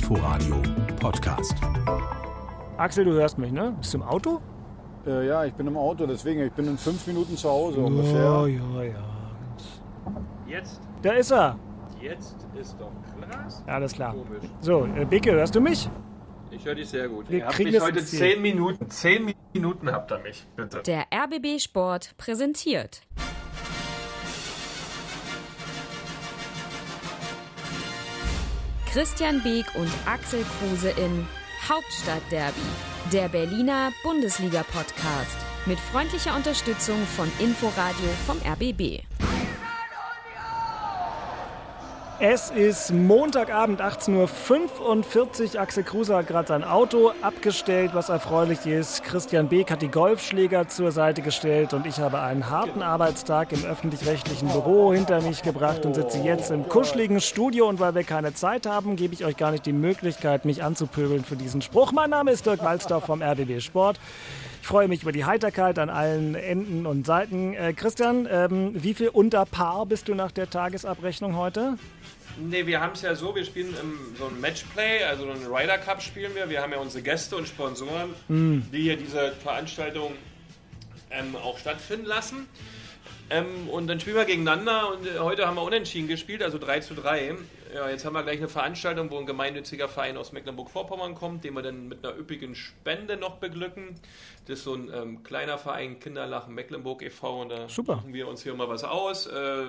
Inforadio Podcast. Axel, du hörst mich, ne? Bist du im Auto? Äh, ja, ich bin im Auto, deswegen, ich bin in fünf Minuten zu Hause Ja, ungefähr. ja, ja. Jetzt, Da ist er. jetzt ist doch klar. Ja, alles klar. Komisch. So, äh, Bicke, hörst du mich? Ich höre dich sehr gut. Wir ihr habt kriegen mich heute zehn Minuten. Zehn Minuten habt ihr mich, bitte. Der RBB Sport präsentiert. Christian Beek und Axel Kruse in Hauptstadtderby, der Berliner Bundesliga-Podcast. Mit freundlicher Unterstützung von Inforadio vom RBB. Es ist Montagabend 18.45 Uhr. Axel Kruse hat gerade sein Auto abgestellt, was erfreulich ist. Christian Beek hat die Golfschläger zur Seite gestellt und ich habe einen harten Arbeitstag im öffentlich-rechtlichen Büro hinter mich gebracht und sitze jetzt im kuscheligen Studio. Und weil wir keine Zeit haben, gebe ich euch gar nicht die Möglichkeit, mich anzupöbeln für diesen Spruch. Mein Name ist Dirk Walzdorf vom RBB Sport. Ich freue mich über die Heiterkeit an allen Enden und Seiten. Äh, Christian, ähm, wie viel unter Paar bist du nach der Tagesabrechnung heute? Nee, wir haben es ja so, wir spielen ähm, so ein Matchplay, also einen Ryder Cup spielen wir. Wir haben ja unsere Gäste und Sponsoren, die hier diese Veranstaltung ähm, auch stattfinden lassen. Ähm, und dann spielen wir gegeneinander und äh, heute haben wir unentschieden gespielt, also 3 zu 3. Ja, jetzt haben wir gleich eine Veranstaltung, wo ein gemeinnütziger Verein aus Mecklenburg-Vorpommern kommt, den wir dann mit einer üppigen Spende noch beglücken. Das ist so ein ähm, kleiner Verein, Kinderlachen Mecklenburg e.V. Und da Super. suchen wir uns hier mal was aus. Äh,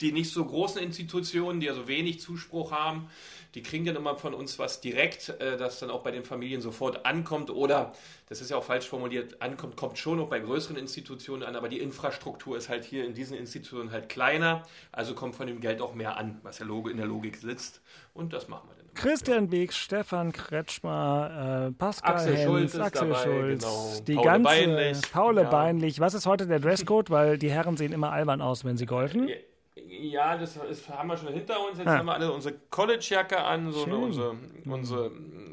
die nicht so großen Institutionen, die also wenig Zuspruch haben, die kriegen dann immer von uns was direkt, äh, das dann auch bei den Familien sofort ankommt oder, das ist ja auch falsch formuliert, ankommt, kommt schon auch bei größeren Institutionen an, aber die Infrastruktur ist halt hier in diesen Institutionen halt kleiner, also kommt von dem Geld auch mehr an, was ja in der Logik sitzt und das machen wir dann. Christian Beek, Stefan Kretschmer, äh, Pascal Axel Hens, Schulz Axel dabei, Schulz, genau. die Paul ganze Beinlich, Paul ja. Beinlich. Was ist heute der Dresscode? Weil die Herren sehen immer albern aus, wenn sie golfen. Ja, das ist, haben wir schon hinter uns. Jetzt Ah. haben wir alle unsere College-Jacke an, so eine, unsere, unsere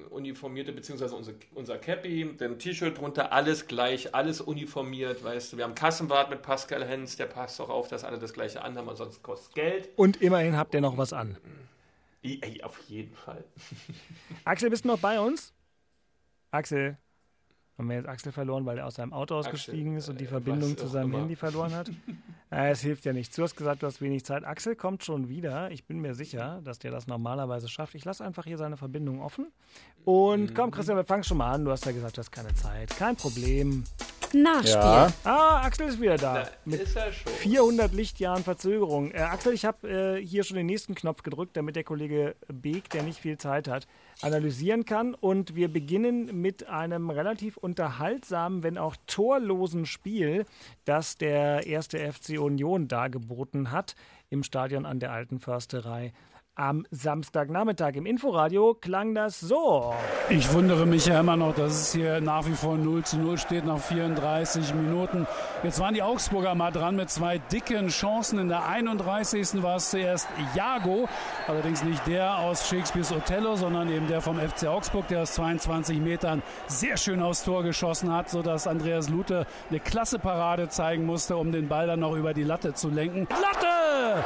uniformierte, beziehungsweise unsere, unser Cappy, dann T-Shirt drunter, alles gleich, alles uniformiert, weißt du. Wir haben Kassenwart mit Pascal Hens, der passt auch auf, dass alle das gleiche anhaben, ansonsten kostet Geld. Und immerhin habt ihr noch was an. Ey, auf jeden Fall. Axel, bist du noch bei uns? Axel. Haben wir jetzt Axel verloren, weil er aus seinem Auto Axel, ausgestiegen ist und die äh, Verbindung zu seinem. Handy verloren hat? äh, es hilft ja nichts. Du hast gesagt, du hast wenig Zeit. Axel kommt schon wieder. Ich bin mir sicher, dass der das normalerweise schafft. Ich lasse einfach hier seine Verbindung offen. Und Mhm. komm, Christian, wir fangen schon mal an. Du hast ja gesagt, du hast keine Zeit. Kein Problem. Nachspiel. Ja. Ah, Axel ist wieder da. Da Mit ist er schon. 400 Lichtjahren Verzögerung. Äh, Axel, ich habe äh, hier schon den nächsten Knopf gedrückt, damit der Kollege Beek, der nicht viel Zeit hat, analysieren kann. Und wir beginnen mit einem relativ unterhaltsamen, wenn auch torlosen Spiel, das der erste FC Union dargeboten hat im Stadion an der Alten Försterei. Am Samstagnachmittag im Inforadio klang das so. Ich wundere mich ja immer noch, dass es hier nach wie vor 0 zu 0 steht nach 34 Minuten. Jetzt waren die Augsburger mal dran mit zwei dicken Chancen. In der 31. war es zuerst Jago, allerdings nicht der aus Shakespeares Othello, sondern eben der vom FC Augsburg, der aus 22 Metern sehr schön aufs Tor geschossen hat, sodass Andreas Lute eine klasse Parade zeigen musste, um den Ball dann noch über die Latte zu lenken. Latte!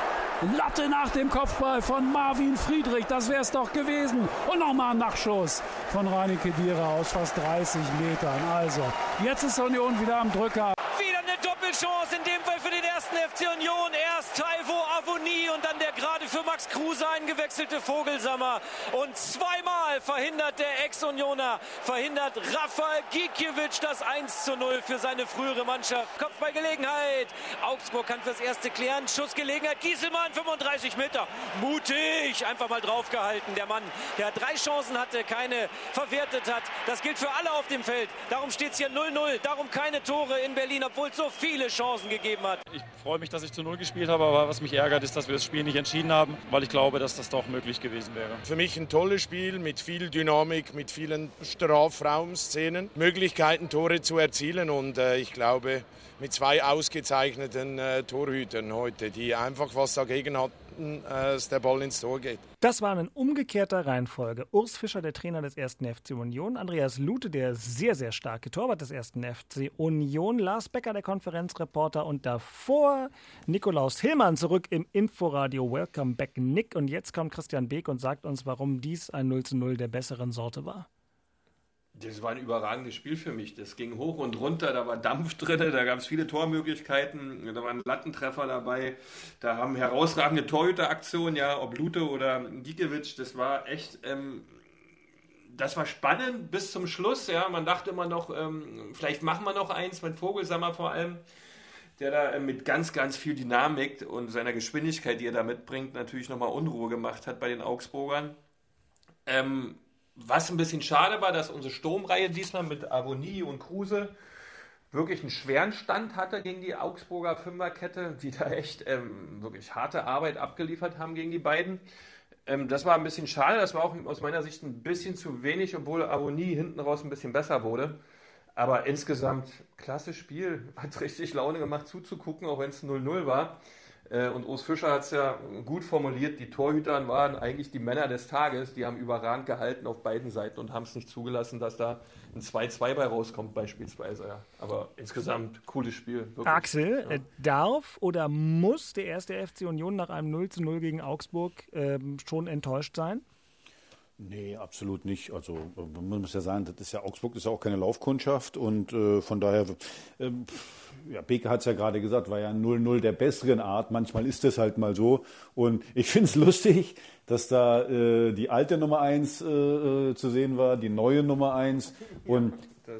Latte nach dem Kopfball von Marvin Friedrich, das wäre es doch gewesen. Und nochmal ein Nachschuss von Rani Kedira aus fast 30 Metern. Also, jetzt ist Union wieder am Drücker. Wieder eine Doppelchance, in dem Fall für den ersten FC Union. Erst Taivo Avoni und dann der gerade für Max Kruse eingewechselte Vogelsammer. Und zweimal verhindert der Ex-Unioner, verhindert Rafael Gikiewicz das 1 zu 0 für seine frühere Mannschaft. Kopfballgelegenheit. Augsburg kann fürs erste klären. Schussgelegenheit. Gieselmann, 35 Meter. Mutig, einfach mal draufgehalten. Der Mann, der drei Chancen hatte, keine verwertet hat. Das gilt für alle auf dem Feld. Darum steht es hier 0-0. Darum keine Tore in Berlin, obwohl es so viele Chancen gegeben hat. Ich freue mich, dass ich zu Null gespielt habe, aber was mich ärgert, ist, dass wir das Spiel nicht entschieden haben, weil ich glaube, dass das doch möglich gewesen wäre. Für mich ein tolles Spiel mit viel Dynamik, mit vielen Strafraumszenen, Möglichkeiten, Tore zu erzielen und äh, ich glaube mit zwei ausgezeichneten äh, Torhütern heute, die einfach was dagegen hatten hinten, äh, dass der Ball ins Tor geht. Das war in umgekehrter Reihenfolge. Urs Fischer, der Trainer des ersten FC Union, Andreas Lute, der sehr, sehr starke Torwart des ersten FC Union, Lars Becker, der Konferenzreporter und davor Nikolaus Hillmann zurück im Inforadio. Welcome back, Nick. Und jetzt kommt Christian Beek und sagt uns, warum dies ein 0 zu 0 der besseren Sorte war. Das war ein überragendes Spiel für mich. Das ging hoch und runter, da war Dampf drin, da gab es viele Tormöglichkeiten, da waren Lattentreffer dabei, da haben herausragende Torhüteraktionen, ja, ob Lute oder Gikiewicz, das war echt, ähm, das war spannend bis zum Schluss, ja, man dachte immer noch, ähm, vielleicht machen wir noch eins mit Vogelsammer vor allem, der da äh, mit ganz, ganz viel Dynamik und seiner Geschwindigkeit, die er da mitbringt, natürlich nochmal Unruhe gemacht hat bei den Augsburgern. Ähm, was ein bisschen schade war, dass unsere Sturmreihe diesmal mit Avonie und Kruse wirklich einen schweren Stand hatte gegen die Augsburger Fünferkette, die da echt ähm, wirklich harte Arbeit abgeliefert haben gegen die beiden. Ähm, das war ein bisschen schade, das war auch aus meiner Sicht ein bisschen zu wenig, obwohl Avonie hinten raus ein bisschen besser wurde. Aber insgesamt klasse Spiel, hat richtig Laune gemacht zuzugucken, auch wenn es 0-0 war. Äh, und Urs Fischer hat es ja gut formuliert, die Torhüter waren eigentlich die Männer des Tages, die haben überragend gehalten auf beiden Seiten und haben es nicht zugelassen, dass da ein 2-2 bei rauskommt beispielsweise. Ja. Aber insgesamt cooles Spiel. Wirklich. Axel, ja. Äh, darf oder muss der erste FC Union nach einem 0 0 gegen Augsburg ähm, schon enttäuscht sein? Nee, absolut nicht. Also man muss ja sagen, das ist ja Augsburg ist ja auch keine Laufkundschaft und äh, von daher, äh, ja, Beke hat es ja gerade gesagt, war ja 0-0 der besseren Art. Manchmal ist das halt mal so. Und ich finde es lustig, dass da äh, die alte Nummer 1 äh, äh, zu sehen war, die neue Nummer 1. Und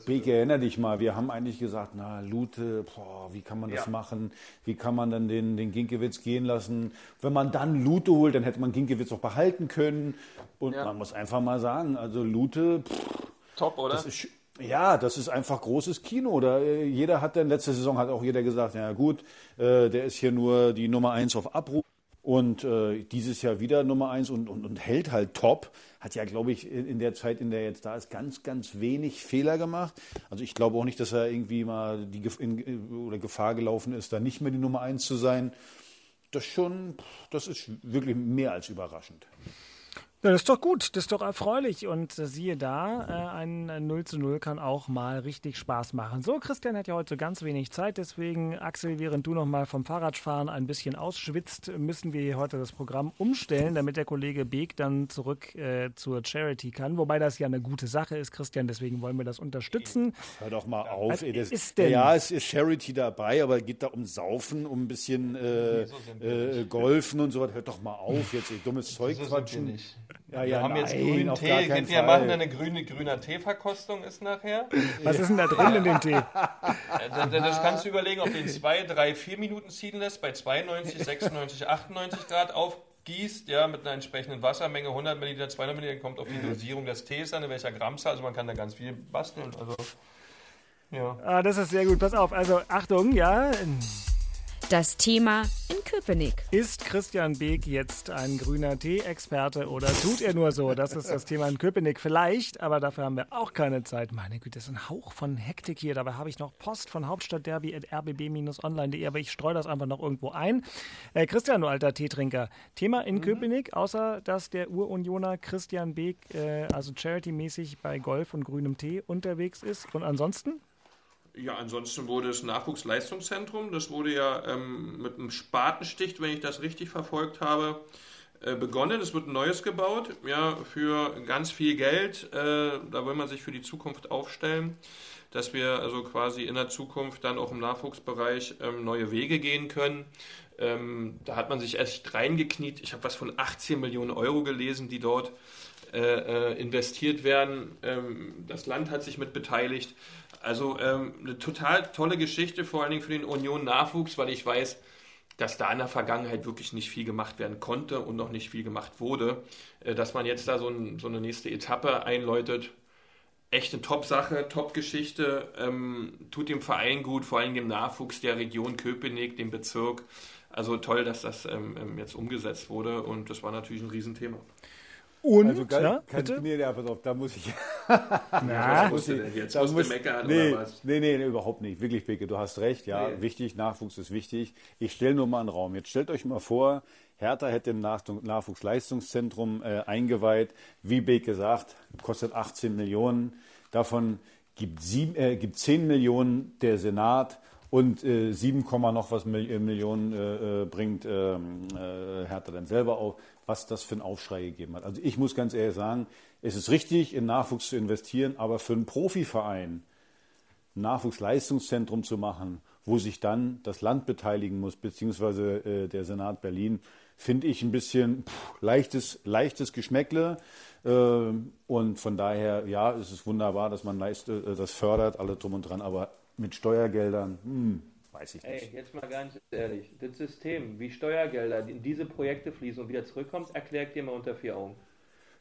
Beke, erinnere dich mal, wir haben eigentlich gesagt, na, Lute, boah, wie kann man das ja. machen? Wie kann man dann den, den Ginkiewicz gehen lassen? Wenn man dann Lute holt, dann hätte man Ginkiewicz auch behalten können. Und ja. man muss einfach mal sagen, also Lute, pff, top, oder? Das ist, ja, das ist einfach großes Kino. Oder äh, jeder hat dann letzte Saison hat auch jeder gesagt, ja gut, äh, der ist hier nur die Nummer eins auf Abruf. Und äh, dieses Jahr wieder Nummer eins und, und, und hält halt top. Hat ja, glaube ich, in der Zeit, in der er jetzt da ist, ganz, ganz wenig Fehler gemacht. Also ich glaube auch nicht, dass er irgendwie mal die in, oder Gefahr gelaufen ist, da nicht mehr die Nummer eins zu sein. Das schon, das ist wirklich mehr als überraschend. Ja, das ist doch gut, das ist doch erfreulich. Und äh, siehe da, äh, ein 0 zu 0 kann auch mal richtig Spaß machen. So, Christian hat ja heute ganz wenig Zeit, deswegen, Axel, während du noch mal vom Fahrradfahren ein bisschen ausschwitzt, müssen wir heute das Programm umstellen, damit der Kollege Beek dann zurück äh, zur Charity kann. Wobei das ja eine gute Sache ist, Christian, deswegen wollen wir das unterstützen. Hör doch mal auf. Was ey, das, ist denn? Ja, es ist Charity dabei, aber es geht da um Saufen, um ein bisschen äh, äh, Golfen und so was. Hört doch mal auf, jetzt ey, dummes Zeug quatschen. Ja, ja, wir haben nein, jetzt grünen Tee. Könnt ihr machen eine grüne, grüner Tee-Verkostung ist nachher? Was ist denn da drin in dem Tee? Das, das kannst du überlegen, ob du den 2, 3, 4 Minuten ziehen lässt, bei 92, 96, 98 Grad aufgießt, ja, mit einer entsprechenden Wassermenge, 100 Milliliter, 200 Milliliter, kommt auf die Dosierung des Tees an, in welcher Grammzahl, also man kann da ganz viel basteln. Also, ja. Ah, das ist sehr gut. Pass auf, also Achtung, ja. Das Thema in Köpenick. Ist Christian Beek jetzt ein grüner Tee-Experte oder tut er nur so? Das ist das Thema in Köpenick. Vielleicht, aber dafür haben wir auch keine Zeit. Meine Güte, das ist ein Hauch von Hektik hier. Dabei habe ich noch Post von hauptstadtderby.rbb-online.de, aber ich streue das einfach noch irgendwo ein. Äh, Christian, du alter Teetrinker. Thema in mhm. Köpenick, außer dass der Urunioner Christian Beek, äh, also charity-mäßig bei Golf und grünem Tee unterwegs ist. Und ansonsten? Ja, ansonsten wurde das Nachwuchsleistungszentrum, das wurde ja ähm, mit einem Spatenstich, wenn ich das richtig verfolgt habe, äh, begonnen. Es wird ein neues gebaut, ja, für ganz viel Geld. Äh, da will man sich für die Zukunft aufstellen, dass wir also quasi in der Zukunft dann auch im Nachwuchsbereich ähm, neue Wege gehen können. Ähm, da hat man sich echt reingekniet. Ich habe was von 18 Millionen Euro gelesen, die dort äh, äh, investiert werden. Ähm, das Land hat sich mit beteiligt. Also ähm, eine total tolle Geschichte, vor allen Dingen für den Union Nachwuchs, weil ich weiß, dass da in der Vergangenheit wirklich nicht viel gemacht werden konnte und noch nicht viel gemacht wurde. Äh, dass man jetzt da so, ein, so, eine nächste Etappe einläutet, echt eine Top-Sache, Top-Geschichte, ähm, tut dem Verein gut, vor allem dem Nachwuchs der Region Köpenick, dem Bezirk. Also toll, dass das ähm, ähm jetzt umgesetzt wurde und das war natürlich ein Riesenthema. Und, also kann, ja, kann, bitte? Nee, ja, pass auf, da muss ich. Na, muss ich jetzt da muss, meckern nee, oder was? Nee, nee, nee, überhaupt nicht. Wirklich, Bicke, du hast recht. Ja, nee. wichtig, Nachwuchs ist wichtig. Ich stelle nur mal einen Raum. Jetzt stellt euch mal vor, Hertha hätte ein Nachwuchsleistungszentrum äh, eingeweiht. Wie Beek gesagt, kostet 18 Millionen. Davon gibt, sieben, äh, gibt 10 Millionen der Senat und äh, 7, noch was äh, Millionen äh, äh, bringt ähm, äh, Hertha dann selber auf, was das für einen Aufschrei gegeben hat. Also ich muss ganz ehrlich sagen, es ist richtig, in Nachwuchs zu investieren, aber für einen Profiverein ein Nachwuchsleistungszentrum zu machen, wo sich dann das Land beteiligen muss, beziehungsweise äh, der Senat Berlin, finde ich ein bisschen pff, leichtes, leichtes Geschmäckle. Äh, und von daher, ja, es ist wunderbar, dass man leist, äh, das fördert, alle drum und dran, aber mit Steuergeldern, hm, weiß ich nicht. Ey, jetzt mal ganz ehrlich, das System, wie Steuergelder in diese Projekte fließen und wieder zurückkommen, erkläre ich dir mal unter vier Augen.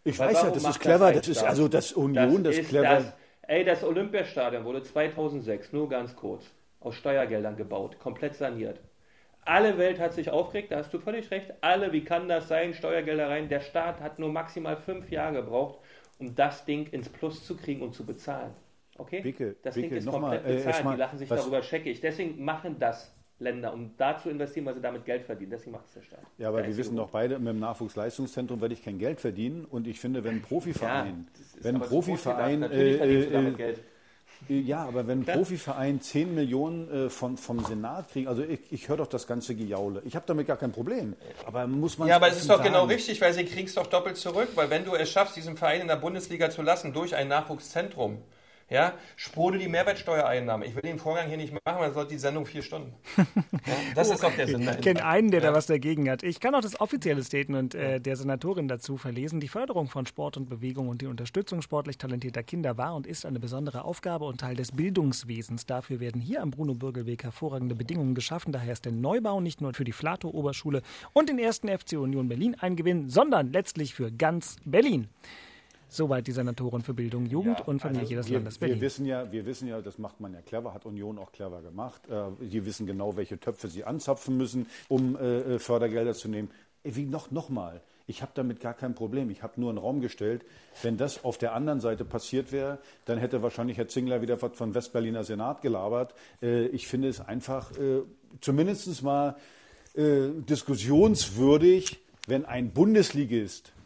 Ich Weil weiß ja, das ist clever, das, das ist also das Union, das, das ist clever. Das, ey, das Olympiastadion wurde 2006, nur ganz kurz, aus Steuergeldern gebaut, komplett saniert. Alle Welt hat sich aufgeregt, da hast du völlig recht. Alle, wie kann das sein? Steuergelder rein. Der Staat hat nur maximal fünf Jahre gebraucht, um das Ding ins Plus zu kriegen und zu bezahlen. Okay? Bicke, das Bicke, Ding ist mal, komplett äh, bezahlt. mal, die lachen sich darüber scheckig. Deswegen machen das Länder, um da zu investieren, weil sie damit Geld verdienen. Deswegen macht es der Staat. Ja, aber wir wissen doch beide, mit dem Nachwuchsleistungszentrum werde ich kein Geld verdienen. Und ich finde, wenn ein Profiverein, ja, wenn ein Profiverein, äh, äh. Ja, aber wenn ein Profiverein 10 Millionen äh, von, vom Senat kriegt, also ich, ich höre doch das ganze Gejaule. Ich habe damit gar kein Problem. Aber muss man Ja, aber es ist doch sagen. genau richtig, weil sie kriegen es doch doppelt zurück, weil wenn du es schaffst, diesen Verein in der Bundesliga zu lassen durch ein Nachwuchszentrum, ja, sprudelt die Mehrwertsteuereinnahme. Ich will den Vorgang hier nicht machen, weil sonst die Sendung vier Stunden. Ja, das ist doch der Sinn Ich kenne einen, der ja. da was dagegen hat. Ich kann auch das offizielle Statement äh, der Senatorin dazu verlesen. Die Förderung von Sport und Bewegung und die Unterstützung sportlich talentierter Kinder war und ist eine besondere Aufgabe und Teil des Bildungswesens. Dafür werden hier am Bruno-Bürgelweg hervorragende Bedingungen geschaffen. Daher ist der Neubau nicht nur für die Flato-Oberschule und den ersten FC Union Berlin ein Gewinn, sondern letztlich für ganz Berlin. Soweit die Senatorin für Bildung, Jugend ja, und Familie also des wir, Landes Berlin. Wir wissen, ja, wir wissen ja, das macht man ja clever, hat Union auch clever gemacht. Äh, die wissen genau, welche Töpfe sie anzapfen müssen, um äh, äh Fördergelder zu nehmen. Wie noch, noch mal, ich habe damit gar kein Problem. Ich habe nur einen Raum gestellt. Wenn das auf der anderen Seite passiert wäre, dann hätte wahrscheinlich Herr Zingler wieder was von Westberliner Senat gelabert. Äh, ich finde es einfach äh, zumindest mal äh, diskussionswürdig, wenn ein Bundesligist äh,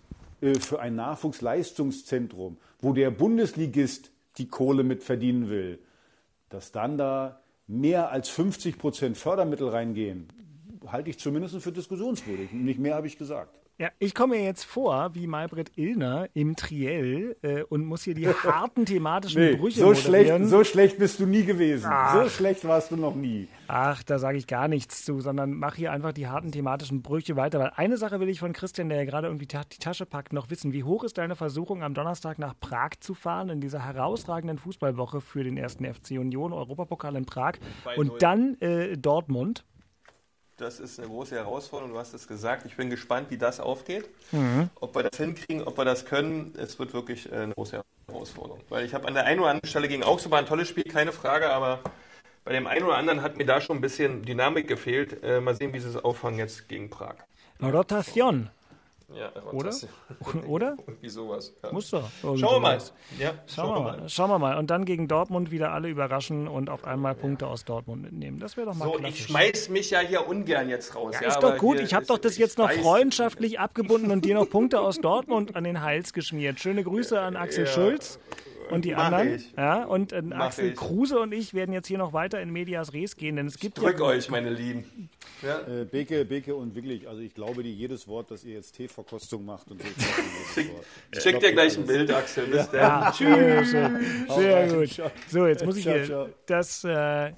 für ein Nachwuchsleistungszentrum, wo der Bundesligist die Kohle mit verdienen will, dass dann da mehr als 50 Prozent Fördermittel reingehen, halte ich zumindest für diskussionswürdig. Nicht mehr habe ich gesagt. Ja, ich komme mir jetzt vor wie Maybrit Illner im Triell äh, und muss hier die harten thematischen nee, Brüche so schlecht, so schlecht bist du nie gewesen. Ach. So schlecht warst du noch nie. Ach, da sage ich gar nichts zu, sondern mach hier einfach die harten thematischen Brüche weiter. Weil eine Sache will ich von Christian, der ja gerade irgendwie die Tasche packt, noch wissen. Wie hoch ist deine Versuchung, am Donnerstag nach Prag zu fahren, in dieser herausragenden Fußballwoche für den ersten FC Union, Europapokal in Prag und dann äh, Dortmund? Das ist eine große Herausforderung. Du hast es gesagt. Ich bin gespannt, wie das aufgeht. Mhm. Ob wir das hinkriegen, ob wir das können. Es wird wirklich äh, eine große Herausforderung. Weil ich habe an der einen oder anderen Stelle gegen Augsburg ein tolles Spiel, keine Frage, aber bei dem einen oder anderen hat mir da schon ein bisschen Dynamik gefehlt. Äh, mal sehen, wie sie es auffangen jetzt gegen Prag. Rotation. Ja, oder? oder? Irgendwie sowas. Ja. Muss doch. Schauen wir mal. Ja, schauen, wir mal. mal. Schauen wir mal. Und dann gegen Dortmund wieder alle überraschen und auf einmal Punkte aus Dortmund mitnehmen. Das wäre doch mal So, klassisch. ich schmeiß mich ja hier ungern jetzt raus. Ja, ja ist doch gut. Ich habe doch das jetzt noch freundschaftlich abgebunden und dir noch Punkte aus Dortmund an den Hals geschmiert. Schöne Grüße an Axel Schulz und die Mach anderen. Ich. Ja, und äh, Axel ich. Kruse und ich werden jetzt hier noch weiter in Medias Res gehen, denn es gibt ich drück ja, euch, meine Lieben. Ja. Äh, Beke, Beke und wirklich, also ich glaube dir jedes Wort, dass ihr jetzt Teeverkostung macht und so. Schick, ich schick dir gleich ein Bild, Axel. Bis ja. Tschüss. Sehr gut. So, jetzt muss ich hier das. Äh,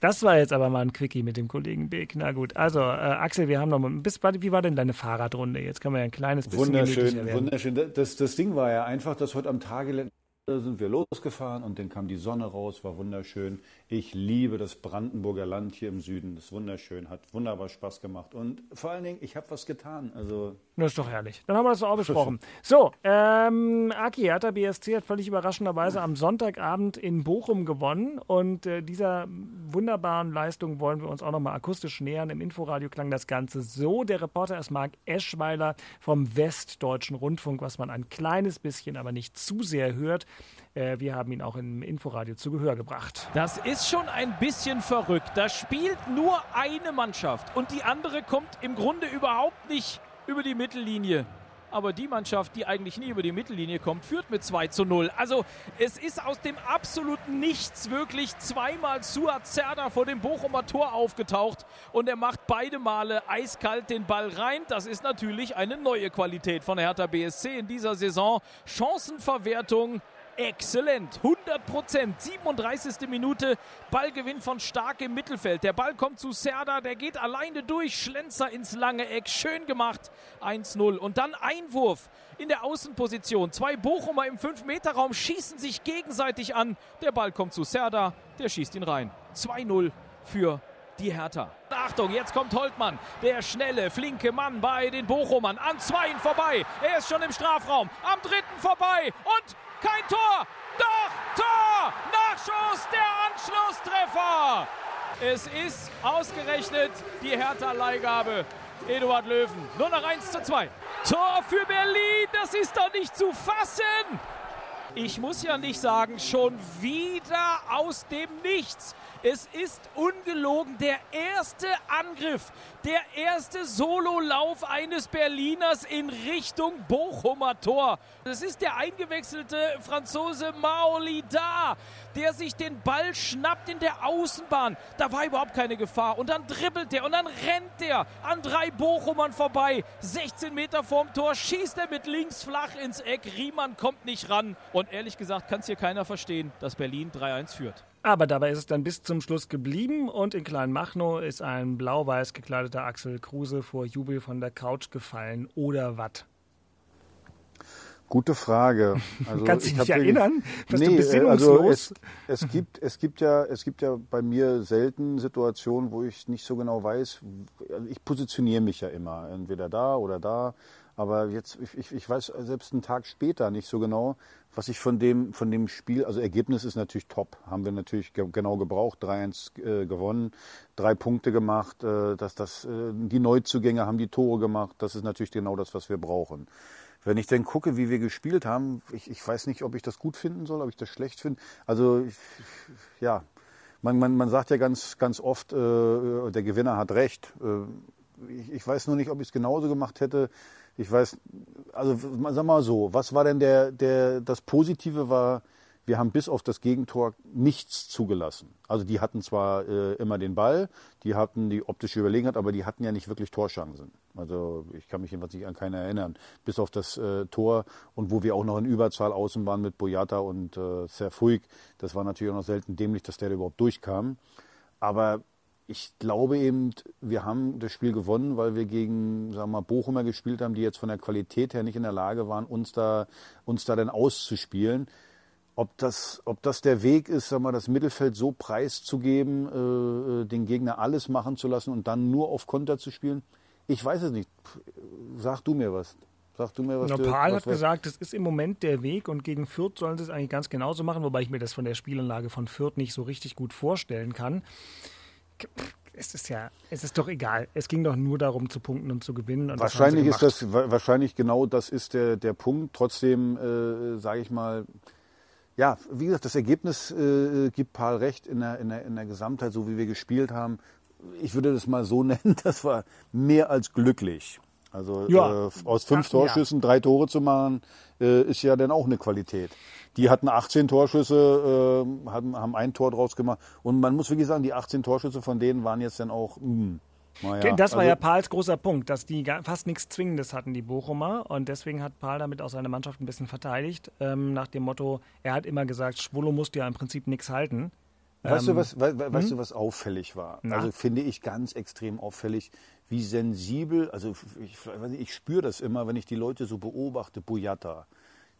das war jetzt aber mal ein Quickie mit dem Kollegen Beek. Na gut, also äh, Axel, wir haben noch mal. Bis, wie war denn deine Fahrradrunde? Jetzt kann man ja ein kleines bisschen Wunderschön, wunderschön. Das, das Ding war ja einfach, dass heute am Tage sind wir losgefahren und dann kam die Sonne raus, war wunderschön. Ich liebe das Brandenburger Land hier im Süden, das ist wunderschön, hat wunderbar Spaß gemacht und vor allen Dingen, ich habe was getan. Also Das ist doch herrlich. Dann haben wir das doch auch besprochen. So, ähm, Aki, Hertha BSC hat völlig überraschenderweise am Sonntagabend in Bochum gewonnen. Und äh, dieser wunderbaren Leistung wollen wir uns auch nochmal akustisch nähern. Im Inforadio klang das Ganze so. Der Reporter ist Marc Eschweiler vom Westdeutschen Rundfunk, was man ein kleines bisschen, aber nicht zu sehr hört. Äh, wir haben ihn auch im Inforadio zu Gehör gebracht. Das ist schon ein bisschen verrückt. Da spielt nur eine Mannschaft und die andere kommt im Grunde überhaupt nicht über die Mittellinie. Aber die Mannschaft, die eigentlich nie über die Mittellinie kommt, führt mit 2 zu 0. Also es ist aus dem absoluten Nichts wirklich zweimal Suat Zerda vor dem Bochumer Tor aufgetaucht und er macht beide Male eiskalt den Ball rein. Das ist natürlich eine neue Qualität von Hertha BSC in dieser Saison. Chancenverwertung Exzellent, 100 Prozent, 37. Minute, Ballgewinn von Stark im Mittelfeld. Der Ball kommt zu Serda, der geht alleine durch, Schlenzer ins lange Eck, schön gemacht, 1-0. Und dann Einwurf in der Außenposition. Zwei Bochumer im 5-Meter-Raum schießen sich gegenseitig an. Der Ball kommt zu Serda, der schießt ihn rein. 2-0 für die Hertha. Achtung, jetzt kommt Holtmann, der schnelle, flinke Mann bei den Bochumern. An zweien vorbei. Er ist schon im Strafraum. Am dritten vorbei. Und kein Tor! Doch! Tor! Nachschuss! Der Anschlusstreffer! Es ist ausgerechnet die Hertha-Leihgabe. Eduard Löwen. Nur noch 1 zu 2. Tor für Berlin! Das ist doch nicht zu fassen! Ich muss ja nicht sagen, schon wieder aus dem Nichts. Es ist ungelogen der erste Angriff, der erste Sololauf eines Berliners in Richtung Bochumer Tor. Es ist der eingewechselte Franzose Maoli da, der sich den Ball schnappt in der Außenbahn. Da war überhaupt keine Gefahr. Und dann dribbelt er und dann rennt er an drei Bochumern vorbei. 16 Meter vorm Tor schießt er mit links flach ins Eck. Riemann kommt nicht ran. Und ehrlich gesagt kann es hier keiner verstehen, dass Berlin 3-1 führt. Aber dabei ist es dann bis zum Schluss geblieben und in Kleinmachnow ist ein blau-weiß gekleideter Axel Kruse vor Jubel von der Couch gefallen oder was? Gute Frage. Also Kannst du dich erinnern? Bist nee, du besinnungslos? Also es, es, gibt, es, gibt ja, es gibt ja bei mir selten Situationen, wo ich nicht so genau weiß. Also ich positioniere mich ja immer, entweder da oder da. Aber jetzt, ich, ich weiß selbst einen Tag später nicht so genau, was ich von dem, von dem Spiel, also Ergebnis ist natürlich top, haben wir natürlich ge genau gebraucht, 3-1 äh, gewonnen, drei Punkte gemacht, äh, dass das, äh, die Neuzugänge haben die Tore gemacht, das ist natürlich genau das, was wir brauchen. Wenn ich dann gucke, wie wir gespielt haben, ich, ich weiß nicht, ob ich das gut finden soll, ob ich das schlecht finde. Also, ich, ja, man, man, man sagt ja ganz, ganz oft, äh, der Gewinner hat recht. Äh, ich, ich weiß nur nicht, ob ich es genauso gemacht hätte, ich weiß, also sag mal so, was war denn der, der, das Positive war, wir haben bis auf das Gegentor nichts zugelassen. Also die hatten zwar äh, immer den Ball, die hatten die optische Überlegenheit, aber die hatten ja nicht wirklich Torchancen. Also ich kann mich jedenfalls nicht an keine erinnern. Bis auf das äh, Tor und wo wir auch noch in Überzahl außen waren mit Boyata und äh, Serfuig. Das war natürlich auch noch selten dämlich, dass der überhaupt durchkam. Aber ich glaube eben, wir haben das Spiel gewonnen, weil wir gegen, sagen wir mal, Bochumer gespielt haben, die jetzt von der Qualität her nicht in der Lage waren, uns da, uns da dann auszuspielen. Ob das, ob das der Weg ist, sagen wir, das Mittelfeld so preiszugeben, äh, äh, den Gegner alles machen zu lassen und dann nur auf Konter zu spielen, ich weiß es nicht. Sag du mir was. Sag du mir was. No, Paul hat gesagt, das ist im Moment der Weg und gegen Fürth sollen sie es eigentlich ganz genauso machen, wobei ich mir das von der Spielanlage von Fürth nicht so richtig gut vorstellen kann es ist ja, es ist doch egal. Es ging doch nur darum zu punkten und zu gewinnen. Und wahrscheinlich ist das, wahrscheinlich genau das ist der, der Punkt. Trotzdem, äh, sage ich mal, ja, wie gesagt, das Ergebnis äh, gibt Paul recht in der, in, der, in der Gesamtheit, so wie wir gespielt haben. Ich würde das mal so nennen, das war mehr als glücklich. Also ja. äh, aus fünf Torschüssen ja. drei Tore zu machen, äh, ist ja dann auch eine Qualität. Die hatten 18 Torschüsse, äh, haben, haben ein Tor draus gemacht. Und man muss wirklich sagen, die 18 Torschüsse von denen waren jetzt dann auch. Mh, hm, naja, das war also, ja Pahls großer Punkt, dass die fast nichts Zwingendes hatten, die Bochumer. Und deswegen hat Pahl damit auch seine Mannschaft ein bisschen verteidigt. Ähm, nach dem Motto, er hat immer gesagt, Schwolo musste ja im Prinzip nichts halten. Weißt, ähm, du, was, we, weißt hm? du, was auffällig war? Na? Also finde ich ganz extrem auffällig, wie sensibel, also ich, ich, spüre das immer, wenn ich die Leute so beobachte, Boyata,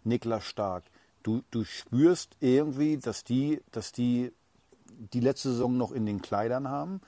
Niklas Stark, du, du spürst irgendwie, dass die, dass die die letzte Saison noch in den Kleidern haben,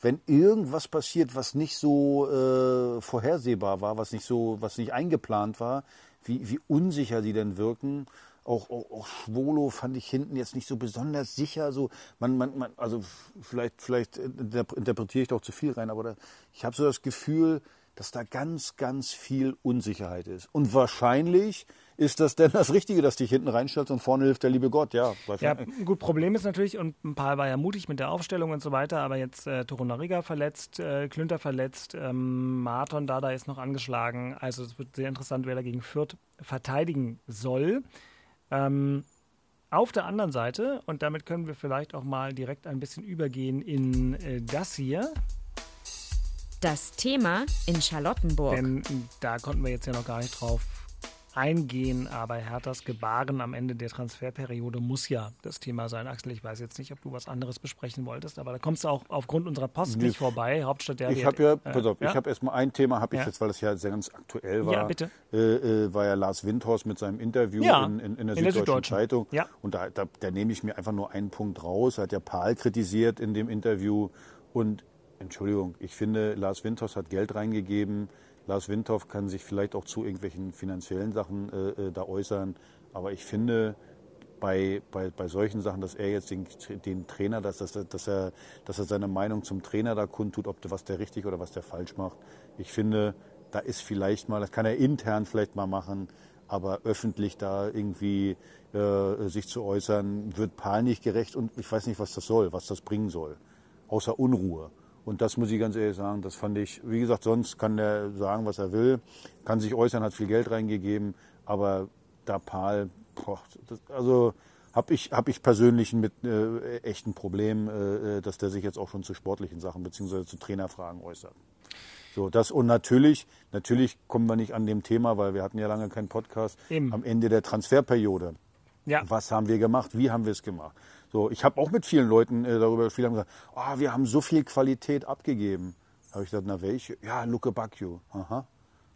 wenn irgendwas passiert, was nicht so äh, vorhersehbar war, was nicht so, was nicht eingeplant war, wie, wie unsicher die denn wirken. Auch, auch, auch Schwolo fand ich hinten jetzt nicht so besonders sicher. So, man, man, man, also vielleicht, vielleicht interpretiere ich doch zu viel rein, aber da, ich habe so das Gefühl, dass da ganz, ganz viel Unsicherheit ist. Und wahrscheinlich ist das denn das Richtige, dass dich hinten reinstellst und vorne hilft der liebe Gott, ja. Ja, gut, Problem ist natürlich, und ein paar war ja mutig mit der Aufstellung und so weiter, aber jetzt äh, Torunariga verletzt, äh, Klünter verletzt, ähm, Marton Dada ist noch angeschlagen. Also es wird sehr interessant, wer dagegen Fürth verteidigen soll. Ähm, auf der anderen Seite, und damit können wir vielleicht auch mal direkt ein bisschen übergehen in äh, das hier. Das Thema in Charlottenburg. Denn da konnten wir jetzt ja noch gar nicht drauf eingehen, aber Herthas Gebaren am Ende der Transferperiode muss ja das Thema sein. Axel, ich weiß jetzt nicht, ob du was anderes besprechen wolltest, aber da kommst du auch aufgrund unserer Post nicht vorbei. Hauptstadt der Ich habe ja, pass auf, äh, ja? ich habe erstmal ein Thema, habe ich ja. jetzt, weil das ja sehr ganz aktuell war. Ja, bitte. Äh, äh, war ja Lars Windhorst mit seinem Interview ja, in, in, in, der in Süddeutschen, Süddeutschen Zeitung. Ja. Und da, da, da nehme ich mir einfach nur einen Punkt raus. Er hat ja Paul kritisiert in dem Interview und Entschuldigung, ich finde, Lars Windhorst hat Geld reingegeben. Lars Windhoff kann sich vielleicht auch zu irgendwelchen finanziellen Sachen äh, da äußern. Aber ich finde, bei, bei, bei solchen Sachen, dass er jetzt den, den Trainer, dass, dass, dass, er, dass er seine Meinung zum Trainer da kundtut, ob was der richtig oder was der falsch macht. Ich finde, da ist vielleicht mal, das kann er intern vielleicht mal machen, aber öffentlich da irgendwie äh, sich zu äußern, wird Paul nicht gerecht und ich weiß nicht, was das soll, was das bringen soll. Außer Unruhe. Und das muss ich ganz ehrlich sagen, das fand ich, wie gesagt, sonst kann der sagen, was er will, kann sich äußern, hat viel Geld reingegeben, aber da Paul, boah, das, also habe ich, hab ich persönlich mit äh, echten Problem, äh, dass der sich jetzt auch schon zu sportlichen Sachen bzw. zu Trainerfragen äußert. So, das und natürlich, natürlich kommen wir nicht an dem Thema, weil wir hatten ja lange keinen Podcast, Eben. am Ende der Transferperiode. Ja. Was haben wir gemacht? Wie haben wir es gemacht? So, ich habe auch mit vielen Leuten äh, darüber gesprochen, haben gesagt, oh, wir haben so viel Qualität abgegeben. Da habe ich gesagt, na welche? Ja, Luke Bacchio. Aha.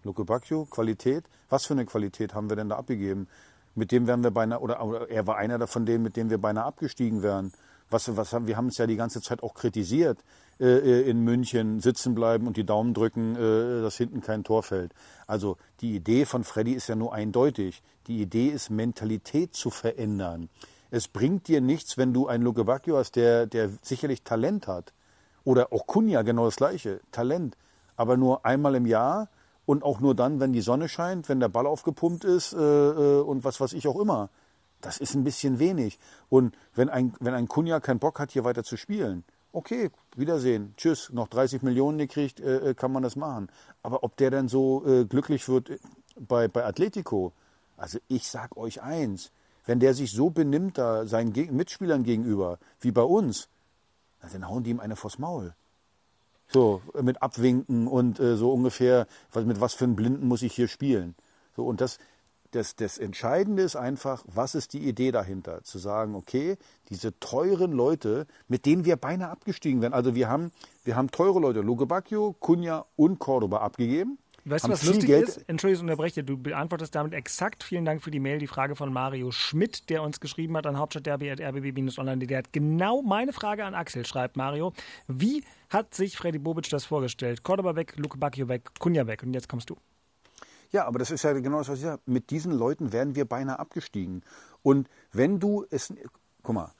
Luke Bacchio, Qualität. Was für eine Qualität haben wir denn da abgegeben? Mit dem wären wir beinahe, oder, oder er war einer davon denen, mit dem wir beinahe abgestiegen wären. Was, was haben, wir haben es ja die ganze Zeit auch kritisiert äh, in München, sitzen bleiben und die Daumen drücken, äh, dass hinten kein Tor fällt. Also die Idee von Freddy ist ja nur eindeutig. Die Idee ist, Mentalität zu verändern. Es bringt dir nichts, wenn du einen Luke Bacchio hast, der, der sicherlich Talent hat. Oder auch Kunja, genau das Gleiche. Talent. Aber nur einmal im Jahr und auch nur dann, wenn die Sonne scheint, wenn der Ball aufgepumpt ist äh, äh, und was weiß ich auch immer. Das ist ein bisschen wenig. Und wenn ein, wenn ein Kunja keinen Bock hat, hier weiter zu spielen, okay, Wiedersehen, tschüss, noch 30 Millionen gekriegt, äh, äh, kann man das machen. Aber ob der dann so äh, glücklich wird bei, bei Atletico, also ich sag euch eins, wenn der sich so benimmt da seinen Mitspielern gegenüber, wie bei uns, dann hauen die ihm eine vors Maul. So, mit Abwinken und äh, so ungefähr, was, mit was für einem Blinden muss ich hier spielen. So, und das, das, das Entscheidende ist einfach, was ist die Idee dahinter? Zu sagen, okay, diese teuren Leute, mit denen wir beinahe abgestiegen wären. Also wir haben, wir haben teure Leute, Luke Bacchio, Cunha und Cordoba abgegeben. Weißt du, was lustig Geld ist? Entschuldigung, ich unterbreche. Du beantwortest damit exakt, vielen Dank für die Mail, die Frage von Mario Schmidt, der uns geschrieben hat an hauptstadtderby.rbb-online. Der hat genau meine Frage an Axel, schreibt Mario. Wie hat sich Freddy Bobic das vorgestellt? Cordoba weg, Luke Bacchio weg, Kunja weg. Und jetzt kommst du. Ja, aber das ist ja genau das, was ich sage. Mit diesen Leuten wären wir beinahe abgestiegen. Und wenn du es, guck mal,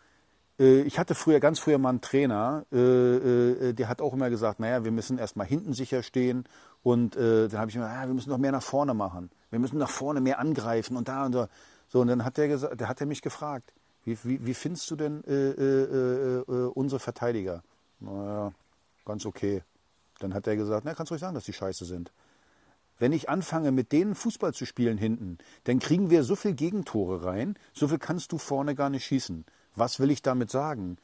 äh, ich hatte früher, ganz früher mal einen Trainer, äh, äh, der hat auch immer gesagt, naja, wir müssen erstmal hinten sicher stehen und äh, dann habe ich immer, ah, wir müssen noch mehr nach vorne machen. Wir müssen nach vorne mehr angreifen und da und so. So, und dann hat der gesagt, der hat er mich gefragt, wie, wie, wie findest du denn äh, äh, äh, unsere Verteidiger? Naja, ganz okay. Dann hat er gesagt, na, kannst du ruhig sagen, dass die scheiße sind. Wenn ich anfange, mit denen Fußball zu spielen hinten, dann kriegen wir so viel Gegentore rein, so viel kannst du vorne gar nicht schießen. Was will ich damit sagen?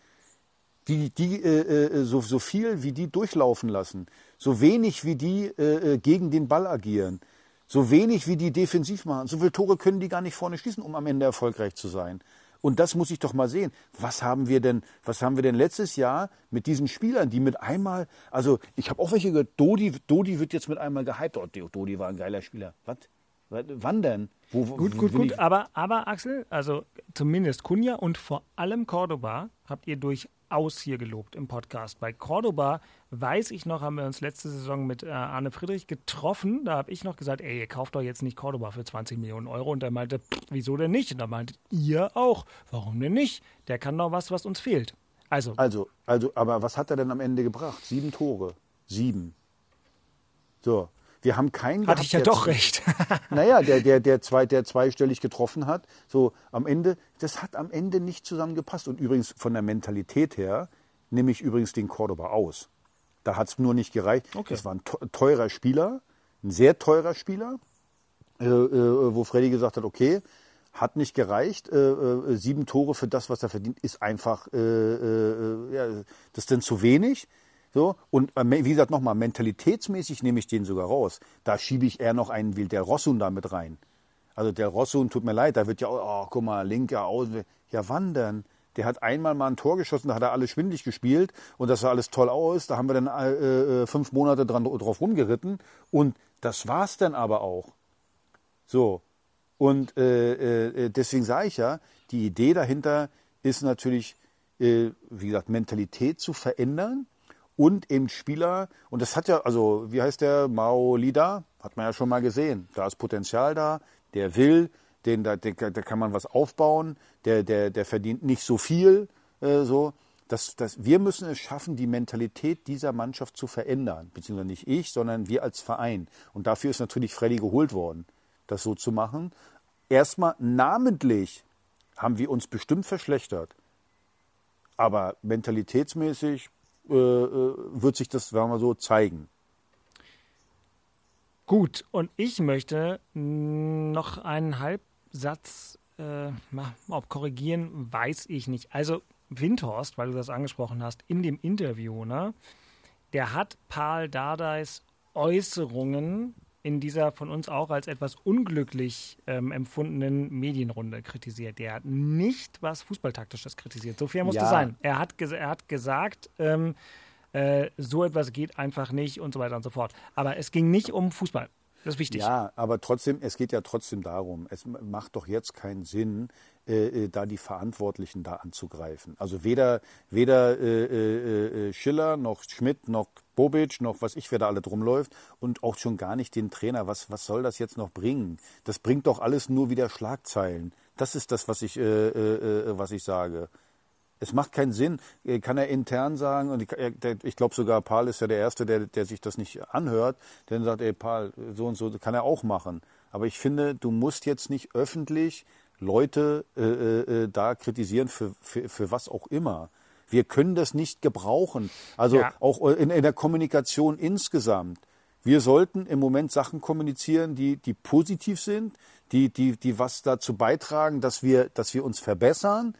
Die, die äh, äh, so, so viel wie die durchlaufen lassen, so wenig wie die äh, äh, gegen den Ball agieren, so wenig wie die defensiv machen, so viele Tore können die gar nicht vorne schießen, um am Ende erfolgreich zu sein. Und das muss ich doch mal sehen. Was haben wir denn, was haben wir denn letztes Jahr mit diesen Spielern, die mit einmal, also ich habe auch welche gehört, Dodi, Dodi wird jetzt mit einmal gehypt. Oh, Dodi war ein geiler Spieler. Was? Wann denn? Wo, gut, gut, gut. Aber, aber Axel, also zumindest Kunja und vor allem Cordoba habt ihr durch überaus hier gelobt im Podcast. Bei Cordoba weiß ich noch, haben wir uns letzte Saison mit äh, Arne Friedrich getroffen. Da habe ich noch gesagt, ey, ihr kauft doch jetzt nicht Cordoba für 20 Millionen Euro. Und er meinte, wieso denn nicht? Und da meinte ihr auch, warum denn nicht? Der kann doch was, was uns fehlt. Also, Also, also, aber was hat er denn am Ende gebracht? Sieben Tore. Sieben. So. Wir haben keinen hatte ich ja doch der- recht. Naja, der, der, der, zwei, der zweistellig getroffen hat. So, am Ende, das hat am Ende nicht zusammengepasst. Und übrigens von der Mentalität her nehme ich übrigens den Cordoba aus. Da hat es nur nicht gereicht. Okay. Das war ein te- teurer Spieler, ein sehr teurer Spieler, äh, äh, wo Freddy gesagt hat, okay, hat nicht gereicht. Äh, äh, sieben Tore für das, was er verdient, ist einfach, äh, äh, ja, das ist denn zu wenig. So, und äh, wie gesagt, nochmal, mentalitätsmäßig nehme ich den sogar raus. Da schiebe ich eher noch einen wie der Rossun da mit rein. Also der Rossun, tut mir leid, da wird ja, oh, guck mal, linker Außen. Ja, wann denn? Der hat einmal mal ein Tor geschossen, da hat er alles schwindig gespielt und das sah alles toll aus. Da haben wir dann äh, äh, fünf Monate dran, drauf rumgeritten und das war's dann aber auch. So. Und äh, äh, deswegen sage ich ja, die Idee dahinter ist natürlich, äh, wie gesagt, Mentalität zu verändern und eben Spieler, und das hat ja, also wie heißt der, Mao Lida, hat man ja schon mal gesehen. Da ist Potenzial da, der will, den, da, der, da kann man was aufbauen, der, der, der verdient nicht so viel. Äh, so. Das, das, wir müssen es schaffen, die Mentalität dieser Mannschaft zu verändern. Beziehungsweise nicht ich, sondern wir als Verein. Und dafür ist natürlich Freddy geholt worden, das so zu machen. Erstmal namentlich haben wir uns bestimmt verschlechtert. Aber mentalitätsmäßig äh, äh, wird sich das, sagen wir so, zeigen. Gut, und ich möchte noch einen Halbsatz äh, ma- ob korrigieren, weiß ich nicht. Also Windhorst, weil du das angesprochen hast, in dem Interview, ne, der hat Paul Dardais Äußerungen in dieser von uns auch als etwas unglücklich ähm, empfundenen Medienrunde kritisiert. Der hat nicht was Fußballtaktisches kritisiert. So fair musste Ja. sein. Er hat, er hat gesagt, ähm, äh, so etwas geht einfach nicht und so weiter und so fort. Aber es ging nicht um Fußball. Das ist wichtig. Ja, aber trotzdem, es geht ja trotzdem darum, es macht doch jetzt keinen Sinn, äh, äh, da die Verantwortlichen da anzugreifen. Also weder, weder äh, äh, äh, Schiller noch Schmidt noch Bobic noch was ich, wer da alle drum läuft und auch schon gar nicht den Trainer. Was, was soll das jetzt noch bringen? Das bringt doch alles nur wieder Schlagzeilen. Das ist das, was ich, äh, was ich sage. Es macht keinen Sinn. Äh, Kann er intern sagen, und ich, ich glaube sogar, Paul ist ja der Erste, der, der sich das nicht anhört, der dann sagt, ey, Paul, so und so, kann er auch machen. Aber ich finde, du musst jetzt nicht öffentlich Leute äh, äh, äh, da kritisieren für, für, für was auch immer. Wir können das nicht gebrauchen. Also Ja. auch in, in der Kommunikation insgesamt. Wir sollten im Moment Sachen kommunizieren, die, die positiv sind, die, die, die was dazu beitragen, dass wir, dass wir uns verbessern,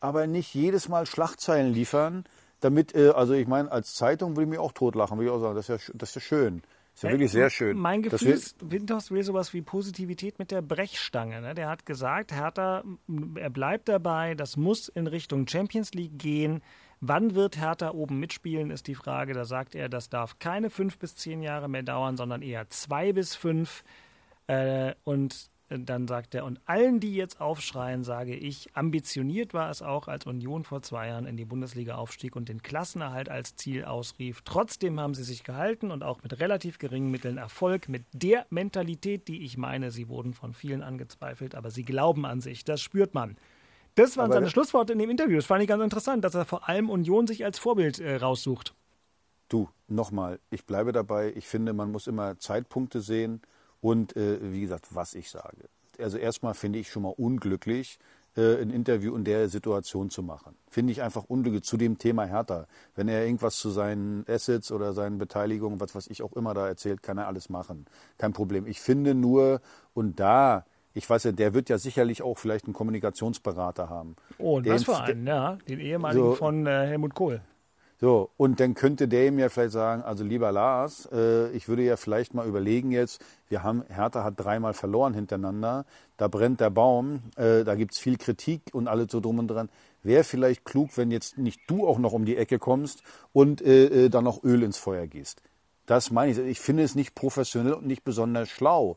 aber nicht jedes Mal Schlagzeilen liefern, damit, äh, also ich meine, als Zeitung würde ich mich auch totlachen, würde ich auch sagen, das ist ja, das ist ja schön. Das ist ja wirklich sehr schön. Mein Gefühl ist, Windhorst will sowas wie Positivität mit der Brechstange. Ne? Der hat gesagt, Hertha, er bleibt dabei, das muss in Richtung Champions League gehen. Wann wird Hertha oben mitspielen, ist die Frage. Da sagt er, das darf keine fünf bis zehn Jahre mehr dauern, sondern eher zwei bis fünf. Äh, und dann sagt er, und allen, die jetzt aufschreien, sage ich, ambitioniert war es auch, als Union vor zwei Jahren in die Bundesliga aufstieg und den Klassenerhalt als Ziel ausrief. Trotzdem haben sie sich gehalten und auch mit relativ geringen Mitteln Erfolg, mit der Mentalität, die ich meine, sie wurden von vielen angezweifelt, aber sie glauben an sich, das spürt man. Das waren Aber seine Schlussworte in dem Interview. Das fand ich ganz interessant, dass er vor allem Union sich als Vorbild äh, raussucht. Du, nochmal, ich bleibe dabei. Ich finde, man muss immer Zeitpunkte sehen und, äh, wie gesagt, was ich sage. Also erstmal finde ich schon mal unglücklich, äh, ein Interview in der Situation zu machen. Finde ich einfach unglücklich zu dem Thema Hertha. Wenn er irgendwas zu seinen Assets oder seinen Beteiligungen, was weiß ich auch immer da erzählt, kann er alles machen. Kein Problem. Ich finde nur, und da, ich weiß ja, der wird ja sicherlich auch vielleicht einen Kommunikationsberater haben. Oh, und Den- was für einen, ja. Den ehemaligen So. von äh, Helmut Kohl. So, und dann könnte der ihm ja vielleicht sagen, also lieber Lars, äh, ich würde ja vielleicht mal überlegen jetzt, wir haben, Hertha hat dreimal verloren hintereinander, da brennt der Baum, äh, da gibt's viel Kritik und alles so drum und dran. Wäre vielleicht klug, wenn jetzt nicht du auch noch um die Ecke kommst und äh, äh, dann noch Öl ins Feuer gießt. Das meine ich. Ich finde es nicht professionell und nicht besonders schlau.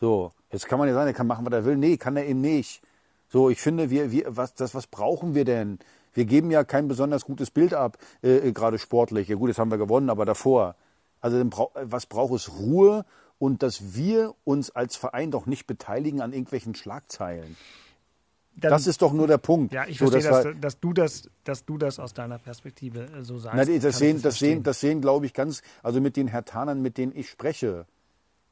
So, jetzt kann man ja sagen, er kann machen, was er will. Nee, kann er eben nicht. So, ich finde, wir, wir, was, das, was brauchen wir denn? Wir geben ja kein besonders gutes Bild ab, äh, äh gerade sportlich. Ja gut, jetzt haben wir gewonnen, aber davor. Also was braucht es? Ruhe und dass wir uns als Verein doch nicht beteiligen an irgendwelchen Schlagzeilen. Dann, das ist doch nur der Punkt. Ja, ich so, verstehe, dass, dass, dass, du das, dass du das aus deiner Perspektive äh, so sagst. Na, das, sehen, das, sehen, das sehen, glaube ich, ganz, also mit den Hertanern, mit denen ich spreche,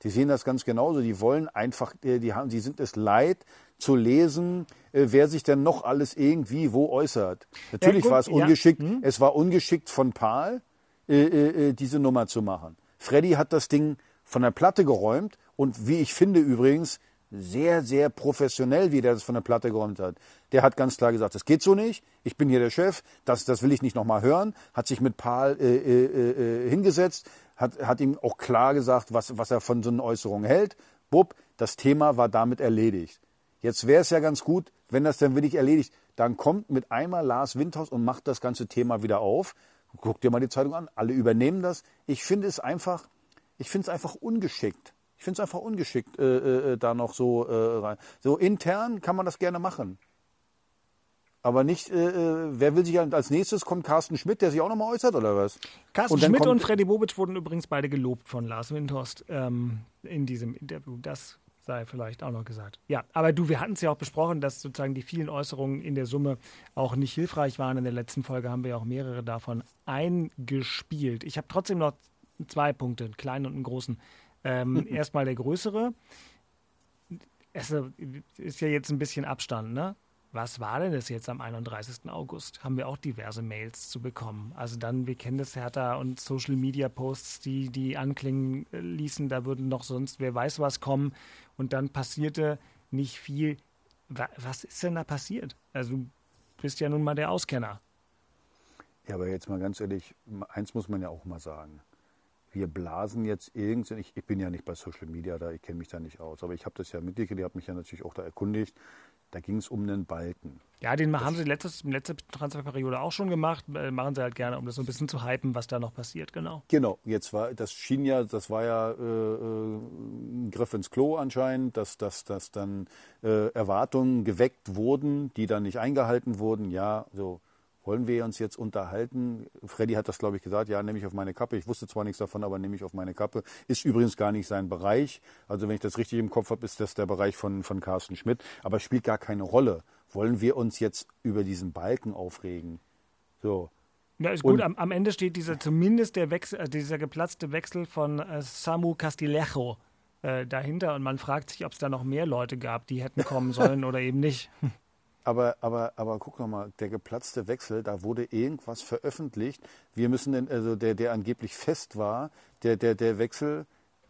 die sehen das ganz genauso. Die wollen einfach, äh, die, haben, die sind es leid zu lesen, äh, wer sich denn noch alles irgendwie wo äußert. Natürlich ja, war es ungeschickt. Ja. Hm? Es war ungeschickt von Paul, äh, äh, diese Nummer zu machen. Freddy hat das Ding von der Platte geräumt und wie ich finde übrigens, sehr, sehr professionell, wie der das von der Platte geräumt hat. Der hat ganz klar gesagt, das geht so nicht, ich bin hier der Chef, das, das will ich nicht nochmal hören, hat sich mit Paul äh, äh, äh, hingesetzt, hat, hat ihm auch klar gesagt, was, was er von so einer Äußerung hält. Bub, das Thema war damit erledigt. Jetzt wäre es ja ganz gut, wenn das dann wirklich erledigt, dann kommt mit einmal Lars Windhaus und macht das ganze Thema wieder auf. Guck dir mal die Zeitung an, alle übernehmen das. Ich finde es einfach, ich finde es einfach ungeschickt. Ich finde es einfach ungeschickt, äh, äh, da noch so äh, rein. So intern kann man das gerne machen. Aber nicht, äh, äh wer will sich als nächstes kommt Carsten Schmidt, der sich auch nochmal äußert oder was? Carsten und Schmidt und Freddy Bobic wurden übrigens beide gelobt von Lars Windhorst ähm, in diesem Interview. Das sei vielleicht auch noch gesagt. Ja, aber du, wir hatten es ja auch besprochen, dass sozusagen die vielen Äußerungen in der Summe auch nicht hilfreich waren. In der letzten Folge haben wir ja auch mehrere davon eingespielt. Ich habe trotzdem noch zwei Punkte, einen kleinen und einen großen. Ähm, erstmal der größere. Es ist ja jetzt ein bisschen Abstand, ne? Was war denn das jetzt am 31. August? Haben wir auch diverse Mails zu bekommen. Also dann, wir kennen das Hertha und Social Media Posts, die, die anklingen ließen, da würden noch sonst wer weiß was kommen. Und dann passierte nicht viel. Was ist denn da passiert? Also du bist ja nun mal der Auskenner. Ja, aber jetzt mal ganz ehrlich, eins muss man ja auch mal sagen wir blasen jetzt irgendwie, ich, ich, bin ja nicht bei Social Media da, ich kenne mich da nicht aus, aber ich habe das ja mitgekriegt, ich habe mich ja natürlich auch da erkundigt. Da ging es um einen Balken. Ja, den das haben sie letztes, letzte Transferperiode auch schon gemacht. Äh, machen sie halt gerne, um das so ein bisschen zu hypen, was da noch passiert, genau. Genau, jetzt war, das schien ja, das war ja äh, äh ein Griff ins Klo anscheinend, dass, dass, dass dann äh, Erwartungen geweckt wurden, die dann nicht eingehalten wurden. Ja, so wollen wir uns jetzt unterhalten? Freddy hat das, glaube ich, gesagt, ja, nehme ich auf meine Kappe. Ich wusste zwar nichts davon, aber nehme ich auf meine Kappe. Ist übrigens gar nicht sein Bereich. Also wenn ich das richtig im Kopf habe, ist das der Bereich von, von Carsten Schmidt. Aber spielt gar keine Rolle. Wollen wir uns jetzt über diesen Balken aufregen? So. Ja, ist gut. Am, am, Ende steht dieser zumindest der Wechsel, äh, dieser geplatzte Wechsel von äh, Samu Castillejo äh, dahinter und man fragt sich, ob es da noch mehr Leute gab, die hätten kommen sollen oder eben nicht. Aber, aber, aber guck noch mal, der geplatzte Wechsel, da wurde irgendwas veröffentlicht. Wir müssen, denn, also der, der angeblich fest war, der, der, der Wechsel.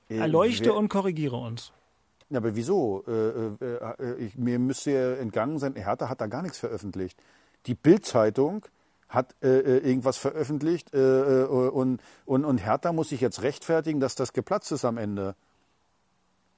Äh, Erleuchte wer, und korrigiere uns. Ja, aber wieso? Äh, äh, äh, ich, mir müsste ja entgangen sein, Hertha hat da gar nichts veröffentlicht. Die Bild-Zeitung hat äh, äh, irgendwas veröffentlicht und, und, und Hertha muss sich jetzt rechtfertigen, dass das geplatzt ist am Ende.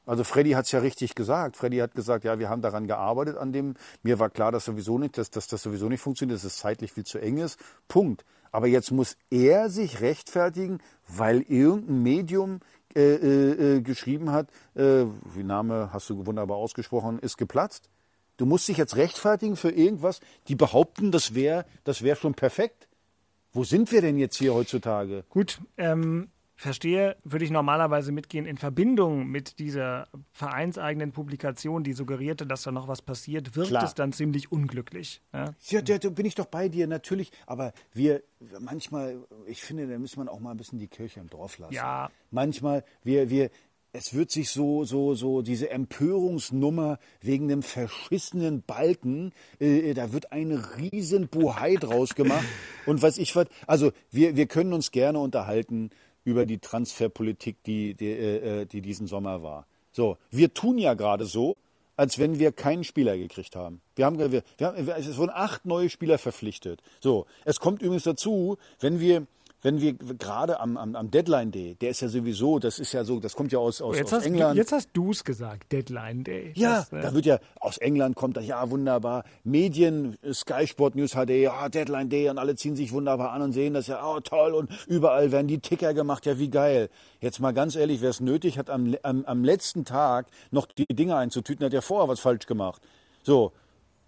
Also Freddy hat es ja richtig gesagt. Freddy hat gesagt, ja, wir haben daran gearbeitet an dem. Mir war klar, dass sowieso nicht, dass, dass das sowieso nicht funktioniert, dass es zeitlich viel zu eng ist. Punkt. Aber jetzt muss er sich rechtfertigen, weil irgendein Medium äh, äh, äh geschrieben hat, äh, wie Name hast du wunderbar ausgesprochen, ist geplatzt. Du musst dich jetzt rechtfertigen für irgendwas, die behaupten, das wäre das wär schon perfekt. Wo sind wir denn jetzt hier heutzutage? Gut, ähm, verstehe, würde ich normalerweise mitgehen in Verbindung mit dieser vereinseigenen Publikation, die suggerierte, dass da noch was passiert, wirkt Klar. es dann ziemlich unglücklich. Ja, ja da, bin ich doch bei dir, natürlich. Aber wir manchmal, ich finde, da muss man auch mal ein bisschen die Kirche im Dorf lassen. Ja. Manchmal, wir, wir, es wird sich so, so, so, diese Empörungsnummer wegen dem verschissenen Balken, äh, da wird eine riesen Buhai draus gemacht. Und was ich, also wir, wir können uns gerne unterhalten über die Transferpolitik, die, die, äh, die diesen Sommer war. So, wir tun ja gerade so, als wenn wir keinen Spieler gekriegt haben. Wir haben, wir, wir haben, es wurden acht neue Spieler verpflichtet. So, es kommt übrigens dazu, wenn wir wenn wir gerade am, am, am Deadline Day, der ist ja sowieso, das ist ja so, das kommt ja aus, aus, jetzt aus England. Du, jetzt hast du es gesagt, Deadline Day. Ja, das, äh da wird ja aus England kommt da, ja wunderbar, Medien, Sky Sport News HD, ja Deadline Day und alle ziehen sich wunderbar an und sehen das ja, oh toll und überall werden die Ticker gemacht, ja wie geil. Jetzt mal ganz ehrlich, wer es nötig hat, am, am, am letzten Tag noch die Dinge einzutüten, hat ja vorher was falsch gemacht. So,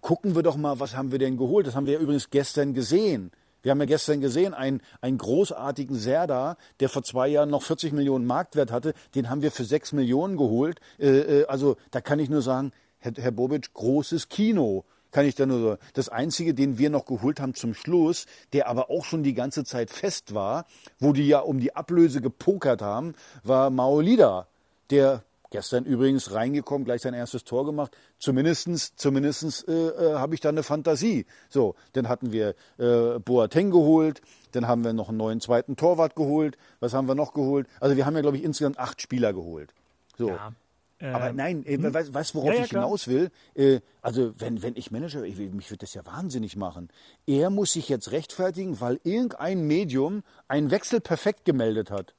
gucken wir doch mal, was haben wir denn geholt. Das haben wir ja übrigens gestern gesehen. Wir haben ja gestern gesehen, einen, einen großartigen Serda, der vor zwei Jahren noch 40 Millionen Marktwert hatte, den haben wir für 6 Millionen geholt. Äh, äh, also da kann ich nur sagen, Herr, Herr Bobic, großes Kino kann ich da nur so. Das einzige, den wir noch geholt haben zum Schluss, der aber auch schon die ganze Zeit fest war, wo die ja um die Ablöse gepokert haben, war Maolida, der Gestern übrigens reingekommen, gleich sein erstes Tor gemacht. Zumindestens, zumindestens äh, äh, habe ich da eine Fantasie. So, dann hatten wir äh, Boateng geholt, dann haben wir noch einen neuen zweiten Torwart geholt. Was haben wir noch geholt? Also wir haben ja, glaube ich, insgesamt acht Spieler geholt. So. Ja. Aber ähm, nein, äh, hm? weißt, weißt worauf ja, ja, ich hinaus will? Äh, also wenn, wenn ich Manager, ich, mich würde das ja wahnsinnig machen. Er muss sich jetzt rechtfertigen, weil irgendein Medium einen Wechsel perfekt gemeldet hat.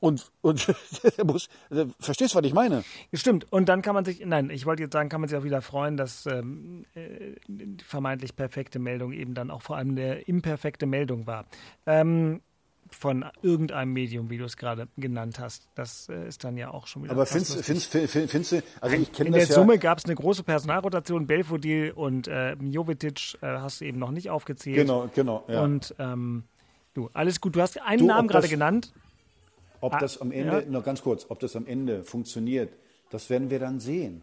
Und, und der muss, verstehst du, was ich meine? Stimmt. Und dann kann man sich, nein, ich wollte jetzt sagen, kann man sich auch wieder freuen, dass ähm, äh, die vermeintlich perfekte Meldung eben dann auch vor allem eine imperfekte Meldung war. Ähm, von irgendeinem Medium, wie du es gerade genannt hast. Das äh, ist dann ja auch schon wieder. Aber findest, findest, findest, findest du, also ich kenne das In der ja Summe gab es eine große Personalrotation. Belfodil und äh, Jovetic äh, hast du eben noch nicht aufgezählt. Genau, genau. Ja. Und ähm, du, alles gut. Du hast einen du, Namen gerade genannt. Ob ah, das am Ende, ja. noch ganz kurz, ob das am Ende funktioniert, das werden wir dann sehen.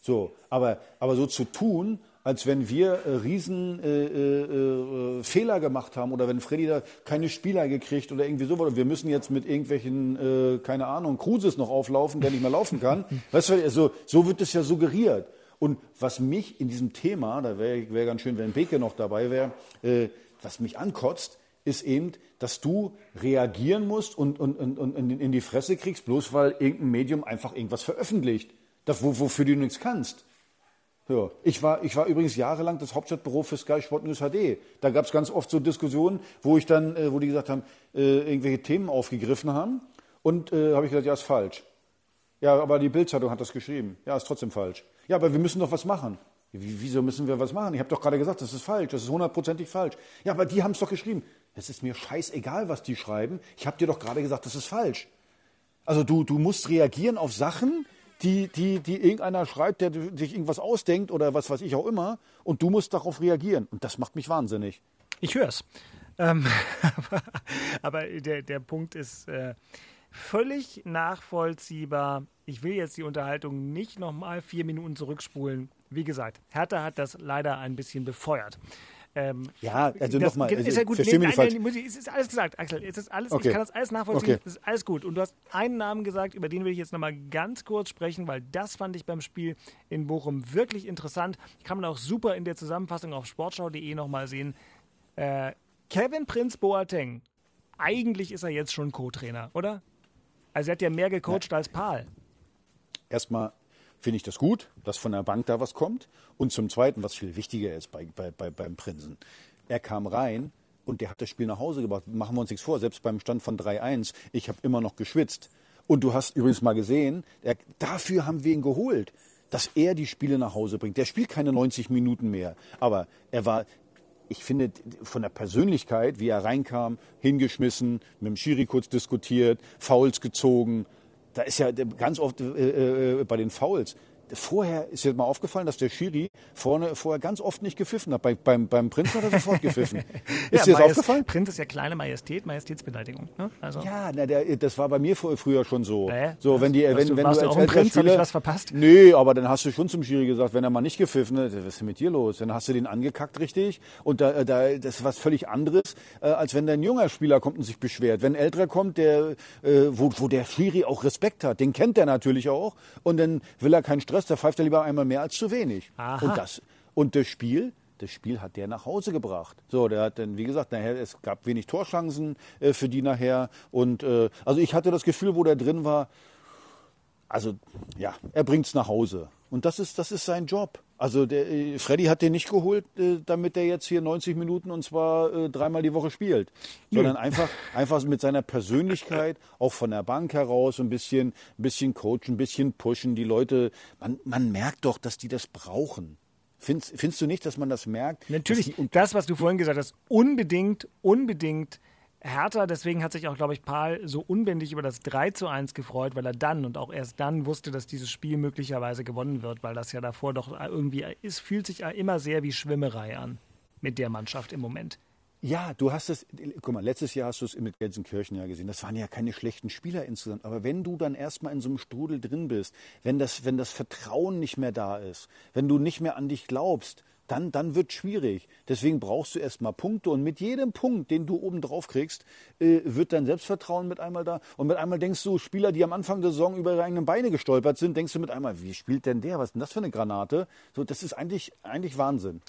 So, aber, aber so zu tun, als wenn wir äh, riesen äh, äh, äh, Fehler gemacht haben oder wenn Freddy da keine Spieler gekriegt oder irgendwie so, oder wir müssen jetzt mit irgendwelchen, äh, keine Ahnung, Cruises noch auflaufen, der nicht mehr laufen kann. weißt du, also, so wird es ja suggeriert. Und was mich in diesem Thema, da wäre wär ganz schön, wenn Beke noch dabei wäre, äh, was mich ankotzt, ist eben, dass du reagieren musst und, und, und, und in die Fresse kriegst, bloß weil irgendein Medium einfach irgendwas veröffentlicht, das, wofür du nichts kannst. Ja. Ich, war, ich war übrigens jahrelang das Hauptstadtbüro für Sky Sport News HD. Da gab es ganz oft so Diskussionen, wo ich dann, äh, wo die gesagt haben, äh, irgendwelche Themen aufgegriffen haben. Und äh, habe ich gesagt, ja, ist falsch. Ja, aber die Bildzeitung hat das geschrieben. Ja, ist trotzdem falsch. Ja, aber wir müssen doch was machen. Wie, wieso müssen wir was machen? Ich habe doch gerade gesagt, das ist falsch, das ist hundertprozentig falsch. Ja, aber die haben es doch geschrieben. Es ist mir scheißegal, was die schreiben. Ich habe dir doch gerade gesagt, das ist falsch. Also du, du musst reagieren auf Sachen, die, die, die irgendeiner schreibt, der sich irgendwas ausdenkt oder was weiß ich auch immer. Und du musst darauf reagieren. Und das macht mich wahnsinnig. Ich höre es. Ähm, aber, aber der, der Punkt ist äh, völlig nachvollziehbar. Ich will jetzt die Unterhaltung nicht nochmal vier Minuten zurückspulen. Wie gesagt, Hertha hat das leider ein bisschen befeuert. Ähm, ja, also nochmal. Also, ist ja gut. Nee, nein, nein, nein, es ist alles gesagt, Axel. Es ist alles, okay. Ich kann das alles nachvollziehen. Okay. Es ist alles gut. Und du hast einen Namen gesagt, über den will ich jetzt nochmal ganz kurz sprechen, weil das fand ich beim Spiel in Bochum wirklich interessant. Kann man auch super in der Zusammenfassung auf sportschau.de nochmal sehen. Äh, Kevin Prinz Boateng. Eigentlich ist er jetzt schon Co-Trainer, oder? Also er hat ja mehr gecoacht ja. als Paul. Erstmal finde ich das gut, dass von der Bank da was kommt. Und zum Zweiten, was viel wichtiger ist bei, bei, bei, beim Prinzen, er kam rein und der hat das Spiel nach Hause gebracht. Machen wir uns nichts vor, selbst beim Stand von 3-1, ich habe immer noch geschwitzt. Und du hast übrigens mal gesehen, er, dafür haben wir ihn geholt, dass er die Spiele nach Hause bringt. Der spielt keine 90 Minuten mehr, aber er war, ich finde, von der Persönlichkeit, wie er reinkam, hingeschmissen, mit dem Schiri kurz diskutiert, Fouls gezogen, da ist ja ganz oft äh, äh, bei den Fouls, vorher ist dir mal aufgefallen, dass der Schiri vorne vorher ganz oft nicht gepfiffen hat. Bei, beim, beim Prinz hat er sofort gepfiffen. ist ja, dir das aufgefallen? Prinz ist ja kleine Majestät, Majestätsbeleidigung. Ne? Also. Ja, na, der, das war bei mir früher schon so. Äh, so wenn die, wenn, du, wenn du als auch Prinz, Spieler, ich was verpasst? Nee, aber dann hast du schon zum Schiri gesagt, wenn er mal nicht gepfiffen hat, was ist denn mit dir los? Dann hast du den angekackt richtig und da, da das ist was völlig anderes, äh, als wenn ein junger Spieler kommt und sich beschwert. Wenn ein älterer kommt, der, äh, wo, wo der Schiri auch Respekt hat, den kennt er natürlich auch und dann will er keinen Stress, da pfeift er lieber einmal mehr als zu wenig. Aha. Und das und das Spiel, das Spiel hat der nach Hause gebracht. So, der hat dann, wie gesagt, nachher, es gab wenig Torchancen äh, für die nachher. Und äh, also ich hatte das Gefühl, wo der drin war, also ja, er bringt es nach Hause. Und das ist, das ist sein Job. Also der, äh, Freddy hat den nicht geholt, äh, damit er jetzt hier 90 Minuten und zwar äh, dreimal die Woche spielt, sondern einfach, einfach mit seiner Persönlichkeit, auch von der Bank heraus, ein bisschen, ein bisschen coachen, ein bisschen pushen. Die Leute, man, man merkt doch, dass die das brauchen. Findest, findest du nicht, dass man das merkt? Natürlich. Und das, was du vorhin gesagt hast, unbedingt, unbedingt Hertha, deswegen hat sich auch, glaube ich, Paul so unbändig über das 3 zu 1 gefreut, weil er dann und auch erst dann wusste, dass dieses Spiel möglicherweise gewonnen wird, weil das ja davor doch irgendwie ist, fühlt sich immer sehr wie Schwimmerei an mit der Mannschaft im Moment. Ja, du hast es, guck mal, letztes Jahr hast du es mit Gelsenkirchen ja gesehen. Das waren ja keine schlechten Spieler insgesamt. Aber wenn du dann erstmal in so einem Strudel drin bist, wenn das, wenn das Vertrauen nicht mehr da ist, wenn du nicht mehr an dich glaubst, dann, dann wird schwierig. Deswegen brauchst du erstmal Punkte und mit jedem Punkt, den du oben drauf kriegst, äh, wird dein Selbstvertrauen mit einmal da. Und mit einmal denkst du, Spieler, die am Anfang der Saison über ihre eigenen Beine gestolpert sind, denkst du mit einmal, wie spielt denn der? Was ist denn das für eine Granate? So, das ist eigentlich, eigentlich Wahnsinn.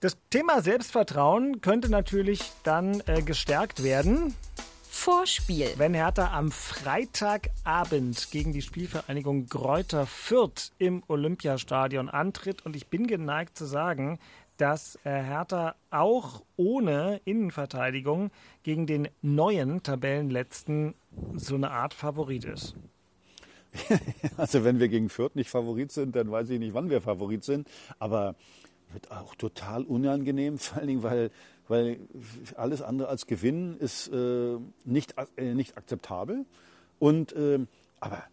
Das Thema Selbstvertrauen könnte natürlich dann äh, gestärkt werden. Vorspiel. Wenn Hertha am Freitagabend gegen die Spielvereinigung Gräuter Fürth im Olympiastadion antritt. Und ich bin geneigt zu sagen, dass äh, Hertha auch ohne Innenverteidigung gegen den neuen Tabellenletzten so eine Art Favorit ist. Also wenn wir gegen Fürth nicht Favorit sind, dann weiß ich nicht, wann wir Favorit sind. Aber wird auch total unangenehm, vor allen Dingen, weil, weil alles andere als Gewinn ist äh, nicht, äh, nicht akzeptabel. Und, äh, aber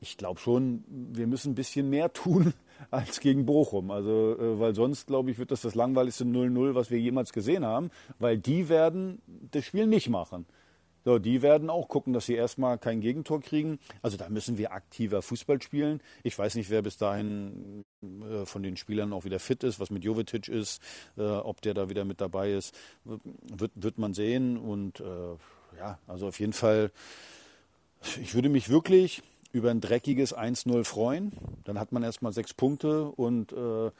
ich glaube schon, wir müssen ein bisschen mehr tun als gegen Bochum. Also, äh, weil sonst, glaube ich, wird das das langweiligste 0-0, was wir jemals gesehen haben, weil die werden das Spiel nicht machen. So, die werden auch gucken, dass sie erstmal kein Gegentor kriegen. Also da müssen wir aktiver Fußball spielen. Ich weiß nicht, wer bis dahin äh, von den Spielern auch wieder fit ist, was mit Jovetic ist, äh, ob der da wieder mit dabei ist, wird, wird man sehen. Und äh, ja, also auf jeden Fall, ich würde mich wirklich über ein dreckiges 1-0 freuen. Dann hat man erstmal sechs Punkte und äh,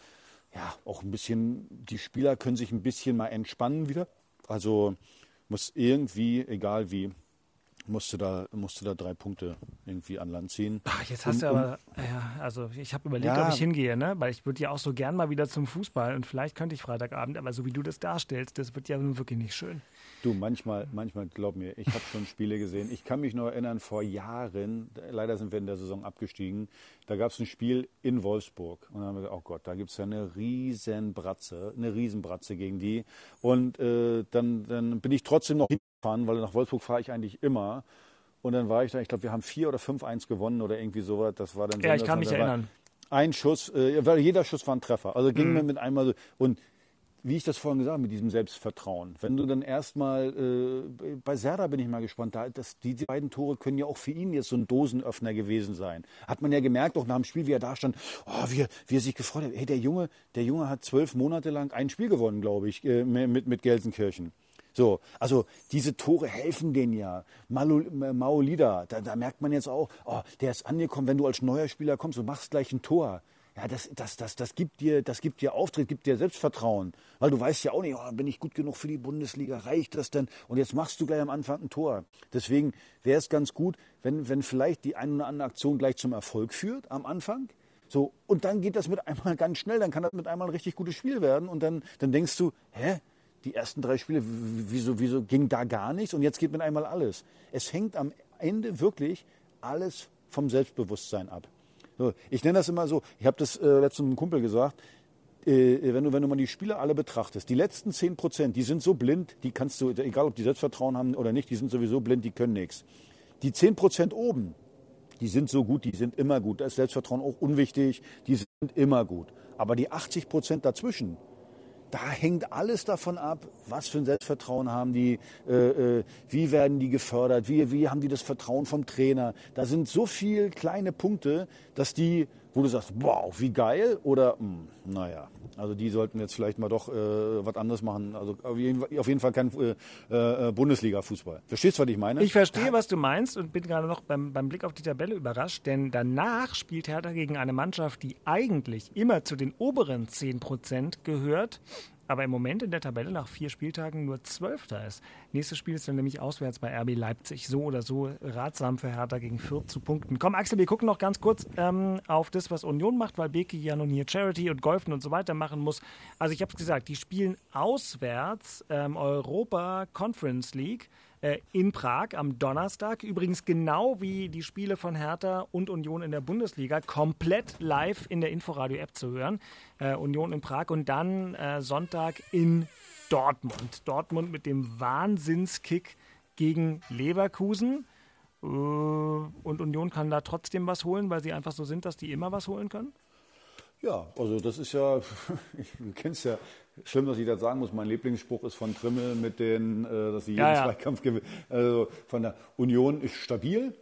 ja, auch ein bisschen, die Spieler können sich ein bisschen mal entspannen wieder. Also muss irgendwie, egal wie, musste da, musste da drei Punkte irgendwie an Land ziehen. Ach, jetzt hast um, du aber, ja, also ich habe überlegt, ja, ob ich hingehe, ne? weil ich würde ja auch so gern mal wieder zum Fußball und vielleicht könnte ich Freitagabend, aber so wie du das darstellst, das wird ja nun wirklich nicht schön. Du, manchmal, manchmal, glaub mir, ich habe schon Spiele gesehen. Ich kann mich noch erinnern, vor Jahren, leider sind wir in der Saison abgestiegen, da gab es ein Spiel in Wolfsburg. Und dann haben wir gesagt, oh Gott, da gibt es ja eine Riesenbratze, eine Riesenbratze gegen die. Und äh, dann, dann bin ich trotzdem noch hingefahren, weil nach Wolfsburg fahre ich eigentlich immer. Und dann war ich da, ich glaube, wir haben 4 oder 5-1 gewonnen oder irgendwie sowas. Das war dann Ja, ich kann mich erinnern. Ein Schuss, äh, weil jeder Schuss war ein Treffer. Also ging mhm. mir mit einmal so. Und wie ich das vorhin gesagt habe, mit diesem Selbstvertrauen. Wenn du dann erstmal, äh, bei Serda bin ich mal gespannt, da, das, die, die beiden Tore können ja auch für ihn jetzt so ein Dosenöffner gewesen sein. Hat man ja gemerkt, auch nach dem Spiel, wie er da stand, oh, wie, er, wie er sich gefreut hat. Hey, der Junge, der Junge hat zwölf Monate lang ein Spiel gewonnen, glaube ich, äh, mit, mit Gelsenkirchen. So, also diese Tore helfen denen ja. Maolida, da, da merkt man jetzt auch, oh, der ist angekommen, wenn du als neuer Spieler kommst, du machst gleich ein Tor ja, das, das, das, das, gibt dir, das gibt dir Auftritt, gibt dir Selbstvertrauen. Weil du weißt ja auch nicht, oh, bin ich gut genug für die Bundesliga, reicht das denn? Und jetzt machst du gleich am Anfang ein Tor. Deswegen wäre es ganz gut, wenn, wenn vielleicht die eine oder andere Aktion gleich zum Erfolg führt am Anfang. So, und dann geht das mit einmal ganz schnell, dann kann das mit einmal ein richtig gutes Spiel werden. Und dann, dann denkst du, hä? Die ersten drei Spiele, wieso, wieso ging da gar nichts und jetzt geht mit einmal alles. Es hängt am Ende wirklich alles vom Selbstbewusstsein ab. So, ich nenne das immer so, ich habe das äh, letztens einem Kumpel gesagt, äh, wenn, du, wenn du mal die Spieler alle betrachtest, die letzten 10 Prozent, die sind so blind, die kannst du, egal ob die Selbstvertrauen haben oder nicht, die sind sowieso blind, die können nichts. Die 10 Prozent oben, die sind so gut, die sind immer gut. Da ist Selbstvertrauen auch unwichtig, die sind immer gut. Aber die 80 Prozent dazwischen, da hängt alles davon ab, was für ein Selbstvertrauen haben die, äh, äh, wie werden die gefördert, wie, wie haben die das Vertrauen vom Trainer. Da sind so viele kleine Punkte, dass die, wo du sagst, wow, wie geil, oder mh, hm, naja, also die sollten jetzt vielleicht mal doch äh, was anderes machen. Also auf jeden, auf jeden Fall kein äh, äh, Bundesliga-Fußball. Verstehst du, was ich meine? Ich verstehe, was du meinst und bin gerade noch beim, beim Blick auf die Tabelle überrascht, denn danach spielt Hertha gegen eine Mannschaft, die eigentlich immer zu den oberen 10 Prozent gehört aber im Moment in der Tabelle nach vier Spieltagen nur Zwölfter ist. Nächstes Spiel ist dann nämlich auswärts bei RB Leipzig. So oder so ratsam für Hertha gegen Fürth zu punkten. Komm, Axel, wir gucken noch ganz kurz ähm, auf das, was Union macht, weil Beke ja nun hier Charity und Golfen und so weiter machen muss. Also ich habe es gesagt, die spielen auswärts ähm, Europa Conference League in Prag am Donnerstag. Übrigens genau wie die Spiele von Hertha und Union in der Bundesliga, komplett live in der Inforadio-App zu hören. Äh, Union in Prag und dann äh, Sonntag in Dortmund. Dortmund mit dem Wahnsinnskick gegen Leverkusen. Äh, und Union kann da trotzdem was holen, weil sie einfach so sind, dass die immer was holen können? Ja, also das ist ja, du kennst ja, schlimm, dass ich das sagen muss, mein Lieblingsspruch ist von Trimmel mit den, äh, dass sie jeden ja, ja. Zweikampf gewinnen. Also von der Union ist stabil,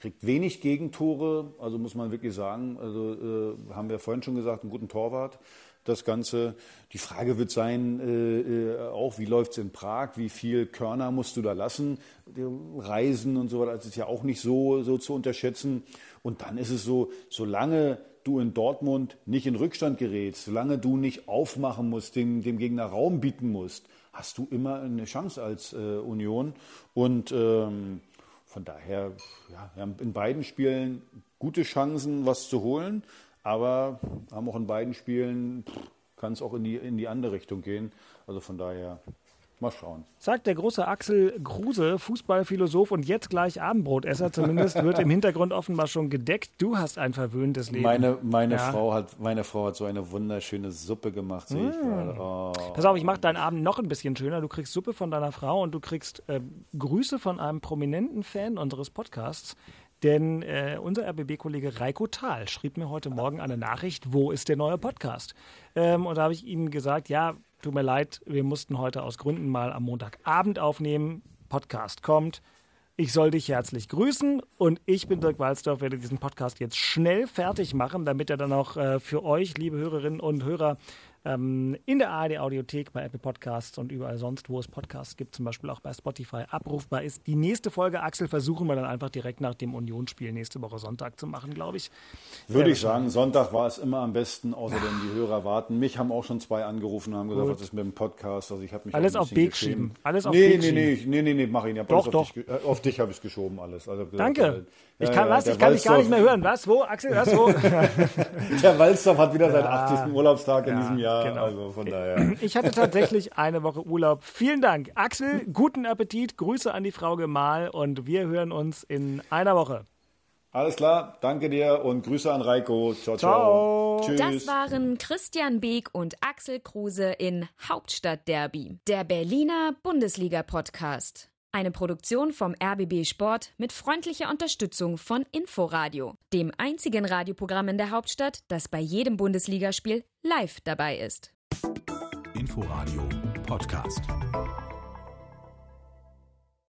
kriegt wenig Gegentore, also muss man wirklich sagen, also äh, haben wir vorhin schon gesagt, einen guten Torwart. Das Ganze. Die Frage wird sein, äh, äh auch wie läuft es in Prag, wie viel Körner musst du da lassen, Reisen und so weiter, das ist ja auch nicht so, so zu unterschätzen. Und dann ist es so, solange du in Dortmund nicht in Rückstand gerätst, solange du nicht aufmachen musst, dem, dem Gegner Raum bieten musst, hast du immer eine Chance als äh, Union. Und ähm, von daher, ja, wir haben in beiden Spielen gute Chancen, was zu holen, aber haben auch in beiden Spielen, kann es auch in die, in die andere Richtung gehen. Also von daher Mal schauen. Sagt der große Axel Kruse, Fußballphilosoph und jetzt gleich Abendbrotesser. Zumindest wird im Hintergrund offenbar schon gedeckt. Du hast ein verwöhntes Leben. Meine, meine, ja. Frau, hat, meine Frau hat so eine wunderschöne Suppe gemacht. Sehe ich mmh. oh. Pass auf, ich mache deinen Abend noch ein bisschen schöner. Du kriegst Suppe von deiner Frau und du kriegst äh, Grüße von einem prominenten Fan unseres Podcasts. Denn äh, unser RBB-Kollege Reiko Thal schrieb mir heute Morgen eine Nachricht, wo ist der neue Podcast? Ähm, und da habe ich ihm gesagt, ja, Tut mir leid, wir mussten heute aus Gründen mal am Montagabend aufnehmen. Podcast kommt. Ich soll dich herzlich grüßen und ich bin Dirk Walzdorf, werde diesen Podcast jetzt schnell fertig machen, damit er dann auch äh, für euch, liebe Hörerinnen und Hörer, ähm, in der ARD Audiothek, bei Apple Podcasts und überall sonst, wo es Podcasts gibt, zum Beispiel auch bei Spotify, abrufbar ist. Die nächste Folge, Axel, versuchen wir dann einfach direkt nach dem Unionsspiel nächste Woche Sonntag zu machen, glaube ich. Würde ich sagen, Sonntag war es immer am besten, außerdem die Hörer warten. Mich haben auch schon zwei angerufen und haben gesagt, Gut. was ist mit dem Podcast? Also ich habe mich alles auf Weg schieben. Alles auf nee, nee, nee, nee, nee, nee, mach ich nicht. Doch, doch. Dich, äh, auf dich habe ich geschoben alles. Also, Danke. Ich kann, ja, was? Ich kann dich gar nicht mehr hören. Was? Wo? Axel, was? Wo? der Walzdorf hat wieder seinen 80. Urlaubstag in diesem Jahr. Genau. Also von daher. Ich hatte tatsächlich eine Woche Urlaub. Vielen Dank. Axel, guten Appetit. Grüße an die Frau Gemahl und wir hören uns in einer Woche. Alles klar, danke dir und Grüße an Reiko. Ciao, ciao. ciao. Tschüss. Das waren Christian Beek und Axel Kruse in Hauptstadtderby, der Berliner Bundesliga-Podcast. Eine Produktion vom RBB Sport mit freundlicher Unterstützung von Inforadio, dem einzigen Radioprogramm in der Hauptstadt, das bei jedem Bundesligaspiel live dabei ist. Inforadio Podcast.